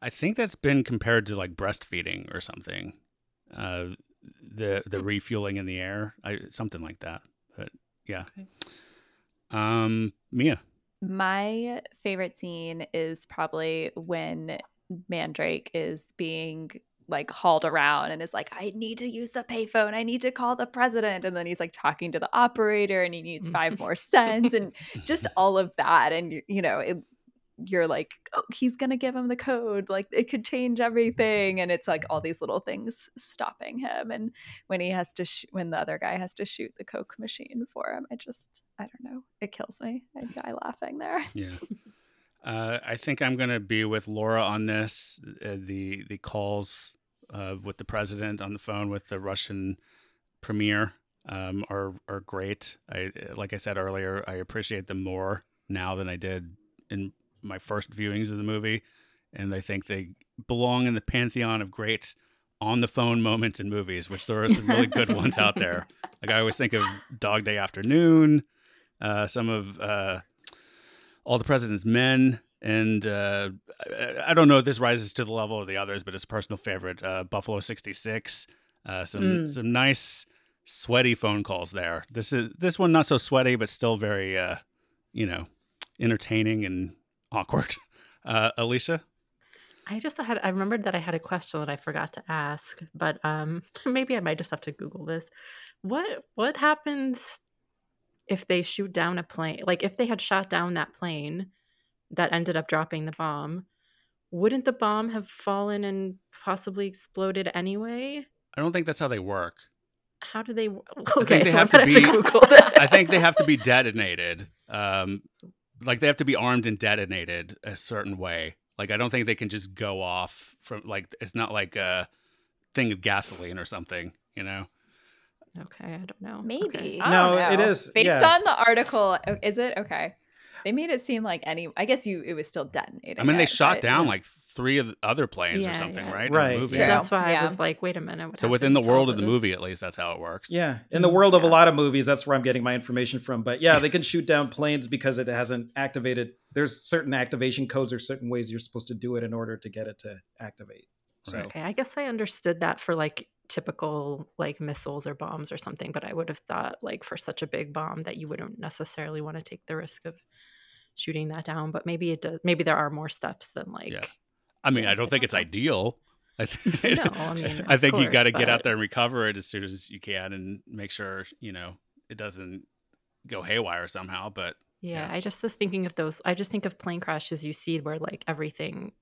I think that's been compared to like breastfeeding or something. Uh, the the Hmm. refueling in the air, I, something like that. But yeah. Okay. Um, Mia. My favorite scene is probably when Mandrake is being like hauled around and is like, I need to use the payphone. I need to call the president. And then he's like talking to the operator and he needs five more cents and just all of that. And, you- you know, it, you're like, oh, he's going to give him the code. Like it could change everything. And it's like all these little things stopping him. And when he has to, sh- when the other guy has to shoot the Coke machine for him, I just, I don't know. It kills me. I die laughing there. Yeah. Uh, I think I'm going to be with Laura on this. Uh, the the calls uh, with the president on the phone with the Russian premier um, are are great. I like I said earlier, I appreciate them more now than I did in my first viewings of the movie, and I think they belong in the pantheon of great on the phone moments in movies, which there are some really good ones out there. Like I always think of Dog Day Afternoon, uh, some of uh, All the President's Men, and uh, I, I don't know if this rises to the level of the others, but it's a personal favorite. Uh, Buffalo '66, uh, some Mm. some nice sweaty phone calls there. This is this one not so sweaty, but still very uh, you know entertaining and awkward. Uh, Alicia, I just had I remembered that I had a question that I forgot to ask, but um maybe I might just have to Google this. What what happens if they shoot down a plane? Like if they had shot down that plane that ended up dropping the bomb, wouldn't the bomb have fallen and possibly exploded anyway? I don't think that's how they work. How do they? think Okay, they so have to be- have to Google that. I think they have to be detonated. Um, like they have to be armed and detonated a certain way. Like I don't think they can just go off from like it's not like a thing of gasoline or something. You know. Okay, I don't know. Maybe. Okay. I No, don't it know. is- Based yeah. on the article, oh, is it? Okay. They made it seem like any I guess you it was still detonating. I mean, they it, shot but- down like three of the other planes or something, yeah. right? Right, movie. True. That's why Yeah. I was like, wait a minute. what So within the happened to all world of the movie, at least, that's how it works. Yeah, in the world of a lot of movies, that's where I'm getting my information from. But yeah, they can shoot down planes because it hasn't activated. There's certain activation codes or certain ways you're supposed to do it in order to get it to activate. So Okay, I guess I understood that for like typical like missiles or bombs or something, but I would have thought like for such a big bomb that you wouldn't necessarily want to take the risk of shooting that down. But maybe it does. Maybe there are more steps than like. I mean, I don't think it's ideal. I, th- No, I mean, I of think you got to course, get out there and recover it as soon as you can, and make sure you know it doesn't go haywire somehow. But Yeah, Yeah. I just was thinking of those. I just think of plane crashes you see where like everything,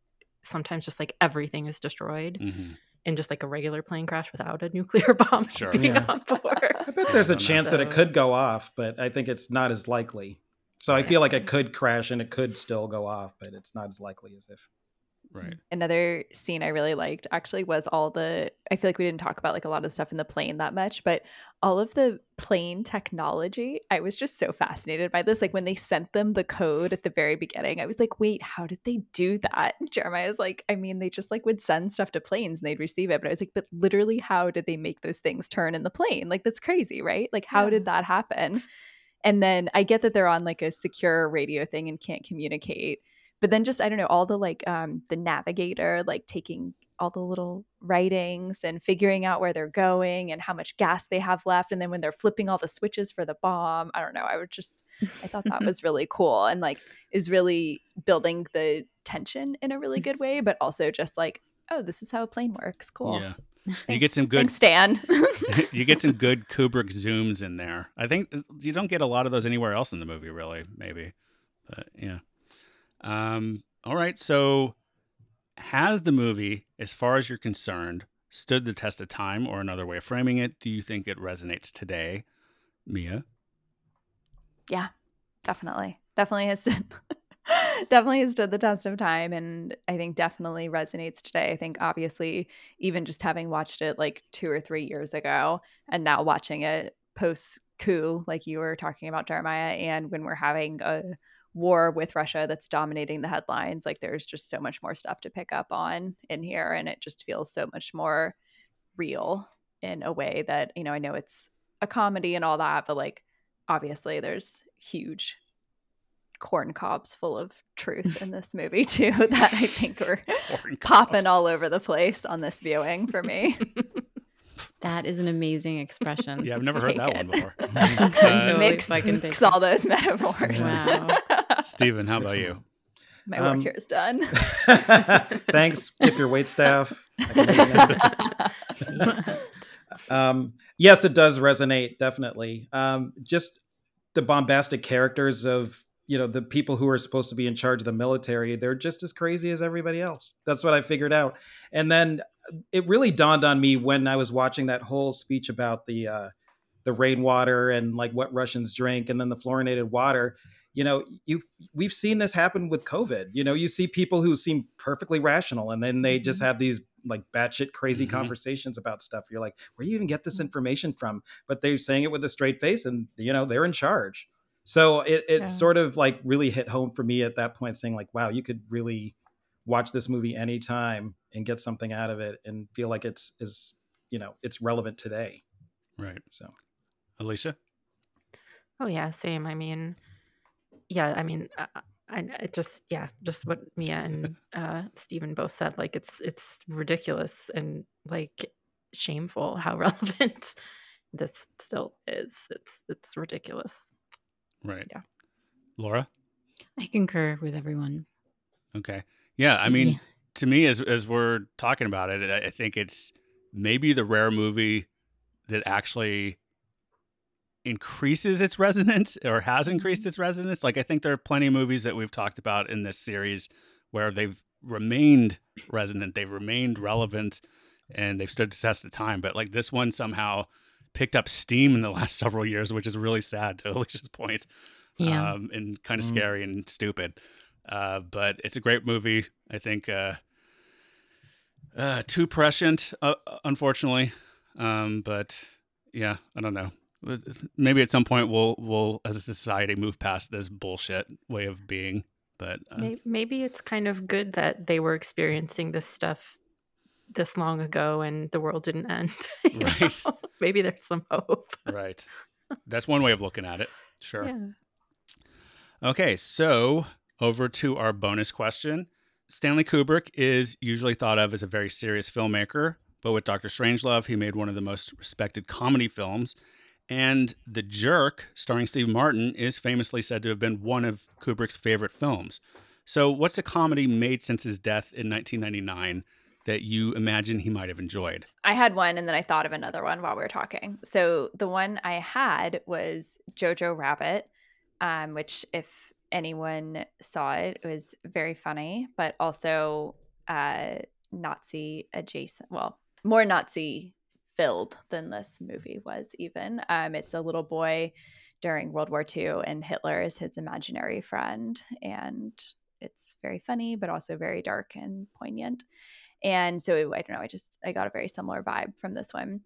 sometimes just like everything is destroyed Mhm. in just like a regular plane crash without a nuclear bomb Sure. being Yeah. on board. I bet there's I a don't know. chance that it could go off, but I think it's not as likely. So I feel like it could crash and it could still go off, but it's not as likely as if. Right. Another scene I really liked actually was all the I feel like we didn't talk about like a lot of stuff in the plane that much, but all of the plane technology, I was just so fascinated by this. Like when they sent them the code at the very beginning, I was like, wait, how did they do that? Jeremiah's like, I mean, they just like would send stuff to planes and they'd receive it. But I was like, but literally, how did they make those things turn in the plane? Like that's crazy, right? Like how Yeah. did that happen? And then I get that they're on like a secure radio thing and can't communicate but then just i don't know all the like um the navigator like taking all the little writings and figuring out where they're going and how much gas they have left and then when they're flipping all the switches for the bomb i don't know i would just i thought that was really cool and like is really building the tension in a really good way but also just like oh this is how a plane works cool Yeah. You get some good Thanks, stan you get some good Kubrick zooms in there. I think uh, you don't get a lot of those anywhere else in the movie, really. Maybe, but yeah. Um. All right. So, has the movie, as far as you're concerned, stood the test of time, or another way of framing it? Do you think it resonates today, Mia? yeah definitely definitely has stood definitely has stood the test of time and i think definitely resonates today i think obviously even just having watched it like two or three years ago and now watching it post coup like you were talking about jeremiah and when we're having a war with russia that's dominating the headlines like there's just so much more stuff to pick up on in here and it just feels so much more real in a way that you know i know it's a comedy and all that but like obviously there's huge corn cobs full of truth in this movie too that I think are popping all over the place on this viewing for me. That is an amazing expression. Yeah, I've never heard that it. one before. Uh, totally mix fucking take mix all those metaphors. Wow. Steven, how about you? My work Um, here is done. Thanks. Tip your wait staff. I can make it now. um, yes, it does resonate definitely. Um, just the bombastic characters of you know the people who are supposed to be in charge of the military. They're just as crazy as everybody else. That's what I figured out. And then it really dawned on me when I was watching that whole speech about the uh, the rainwater and like what Russians drink, and then the fluorinated water. You know, you we've seen this happen with COVID. You know, you see people who seem perfectly rational, and then they just have these like batshit crazy Mhm. conversations about stuff. You're like, where do you even get this information from? But they're saying it with a straight face, and you know they're in charge. So it it Yeah. sort of like really hit home for me at that point, saying like, wow, you could really watch this movie anytime and get something out of it, and feel like it's is you know it's relevant today. Right, So Alicia. Oh yeah, same. I mean, yeah, I mean, uh, I, I just yeah, just what Mia and uh, Stephen both said. Like it's it's ridiculous and like shameful how relevant this still is. It's it's ridiculous. Right. Yeah. Laura. I concur with everyone. Okay. Yeah. I mean, Yeah. to me, as as we're talking about it, I I think it's maybe the rare movie that actually increases its resonance or has increased its resonance. Like I think there are plenty of movies that we've talked about in this series where they've remained resonant, they've remained relevant, and they've stood the test of time. But like this one somehow picked up steam in the last several years, which is really sad to Alicia's point Yeah. um, and kind of Mm. scary and stupid. Uh, but it's a great movie. I think uh, uh, too prescient, uh, unfortunately. Um, but yeah, I don't know. Maybe at some point we'll we'll as a society move past this bullshit way of being. But uh, Maybe, it's kind of good that they were experiencing this stuff this long ago and the world didn't end. Right. know? Maybe there's some hope. right, that's one way of looking at it. Sure. Yeah. Okay, so over to our bonus question. Stanley Kubrick is usually thought of as a very serious filmmaker, but with Dr. Strangelove, he made one of the most respected comedy films. And The Jerk, starring Steve Martin, is famously said to have been one of Kubrick's favorite films. So, what's a comedy made since his death in 1999 that you imagine he might have enjoyed? I had one and then I thought of another one while we were talking. So the one I had was Jojo Rabbit. um, which if anyone saw it, it was very funny, but also uh, Nazi adjacent. Well, more Nazi filled than this movie was. Even um, it's a little boy during World War II, and Hitler is his imaginary friend, and it's very funny, but also very dark and poignant. And so I don't know, I just I got a very similar vibe from this one.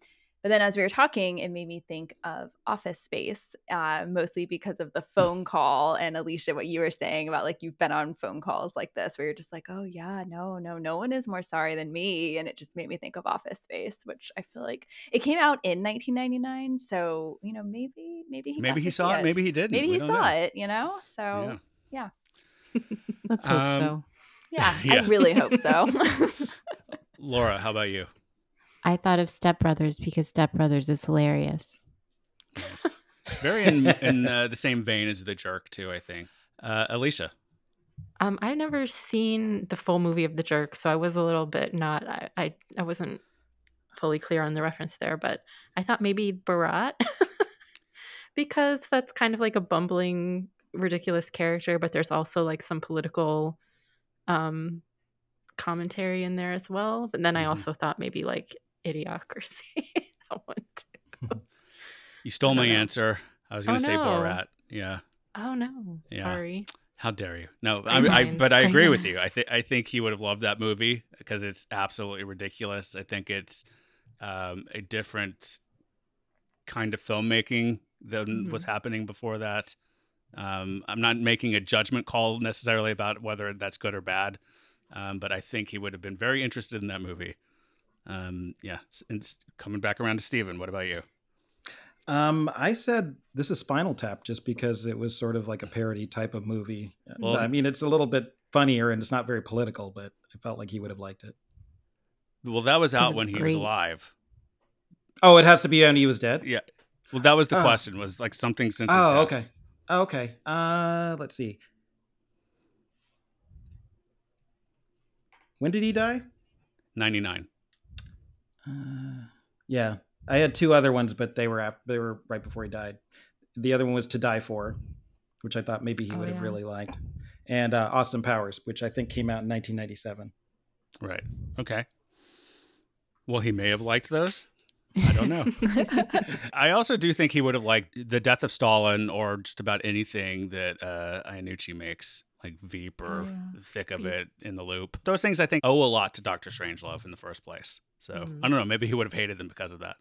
But then as we were talking, it made me think of Office Space, uh, mostly because of the Hmm. phone call. And Alicia, what you were saying about like you've been on phone calls like this, where you're just like, oh, yeah, no, no, no one is more sorry than me. And it just made me think of Office Space, which I feel like it came out in 1999. So, you know, maybe, maybe he, Maybe he saw see it, maybe he didn't. maybe We he saw know. it, you know? So, Yeah. Let's hope Um, so. yeah, Yeah. I really hope so. Laura, how about you? I thought of Step Brothers because Step Brothers is hilarious. Nice. Very in, in uh, the same vein as The Jerk, too, I think. Uh, Alicia. Um, I've never seen the full movie of The Jerk, so I was a little bit not. I I, I wasn't fully clear on the reference there, but I thought maybe Borat because that's kind of like a bumbling, ridiculous character, but there's also like some political um commentary in there as well. But then I Mhm. also thought maybe like Idiocracy. that one too. You stole my know. answer. I was Oh, going to say no. Borat. Yeah. Oh no, Yeah. sorry. How dare you? No, I, I but I agree with you. I think I think he would have loved that movie because it's absolutely ridiculous. I think it's um, a different kind of filmmaking than Mhm. was happening before that. Um, I'm not making a judgment call necessarily about whether that's good or bad, um, but I think he would have been very interested in that movie. Um, yeah, s- and coming back around to Steven, what about you? Um, I said this is Spinal Tap just because it was sort of like a parody type of movie. Well- I mean, it's a little bit funnier and it's not very political, but I felt like he would have liked it. Well, that was out when it's he was alive. Oh, it has to be when he was dead. Yeah. Well, that was the Oh. question. Was like something since. his Oh, death. okay. Okay. Uh, let's see. When did he die? Ninety nine. Uh, yeah, I had two other ones, but they were af- they were right before he died. The other one was To Die For, which I thought maybe he Oh, would have really liked, and uh, Austin Powers, which I think came out in 1997. Right. Okay. Well, he may have liked those. I don't know. I also do think he would have liked the death of Stalin or just about anything that uh, Iannucci makes, like Veep or Oh, yeah. Thick of Veep. It in the Loop. Those things I think owe a lot to Doctor Strangelove in the first place. So Mhm. I don't know. Maybe he would have hated them because of that,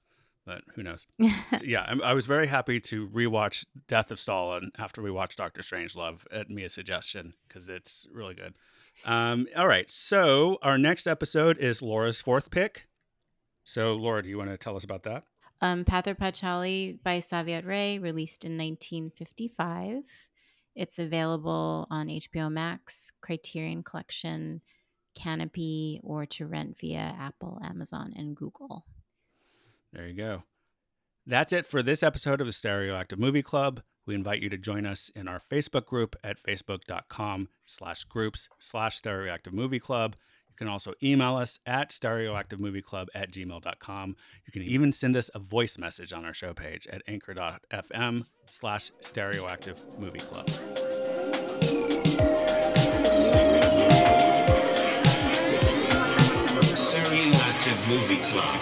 but who knows? Yeah, I'm, I was very happy to rewatch Death of Stalin after we watched Doctor Strangelove at Mia's suggestion because it's really good. Um, all right, so our next episode is Laura's fourth pick. So, Laura, do you want to tell us about that? Um, Pather Panchali by Satyajit Ray, released in 1955. It's available on HBO Max, Criterion Collection, Kanopy, or to rent via Apple, Amazon, and Google. There you go. That's it for this episode of the Stereoactive Movie Club. We invite you to join us in our Facebook group at facebook.com slash groups slash stereoactive movie club. You can also email us at stereoactivemovieclub at gmail.com. You can mm-hmm. even send us a voice message on our show page at anchor.fm slash stereoactive movie club. Stereoactive Movie Club.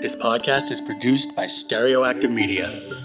This podcast is produced by Stereoactive Media.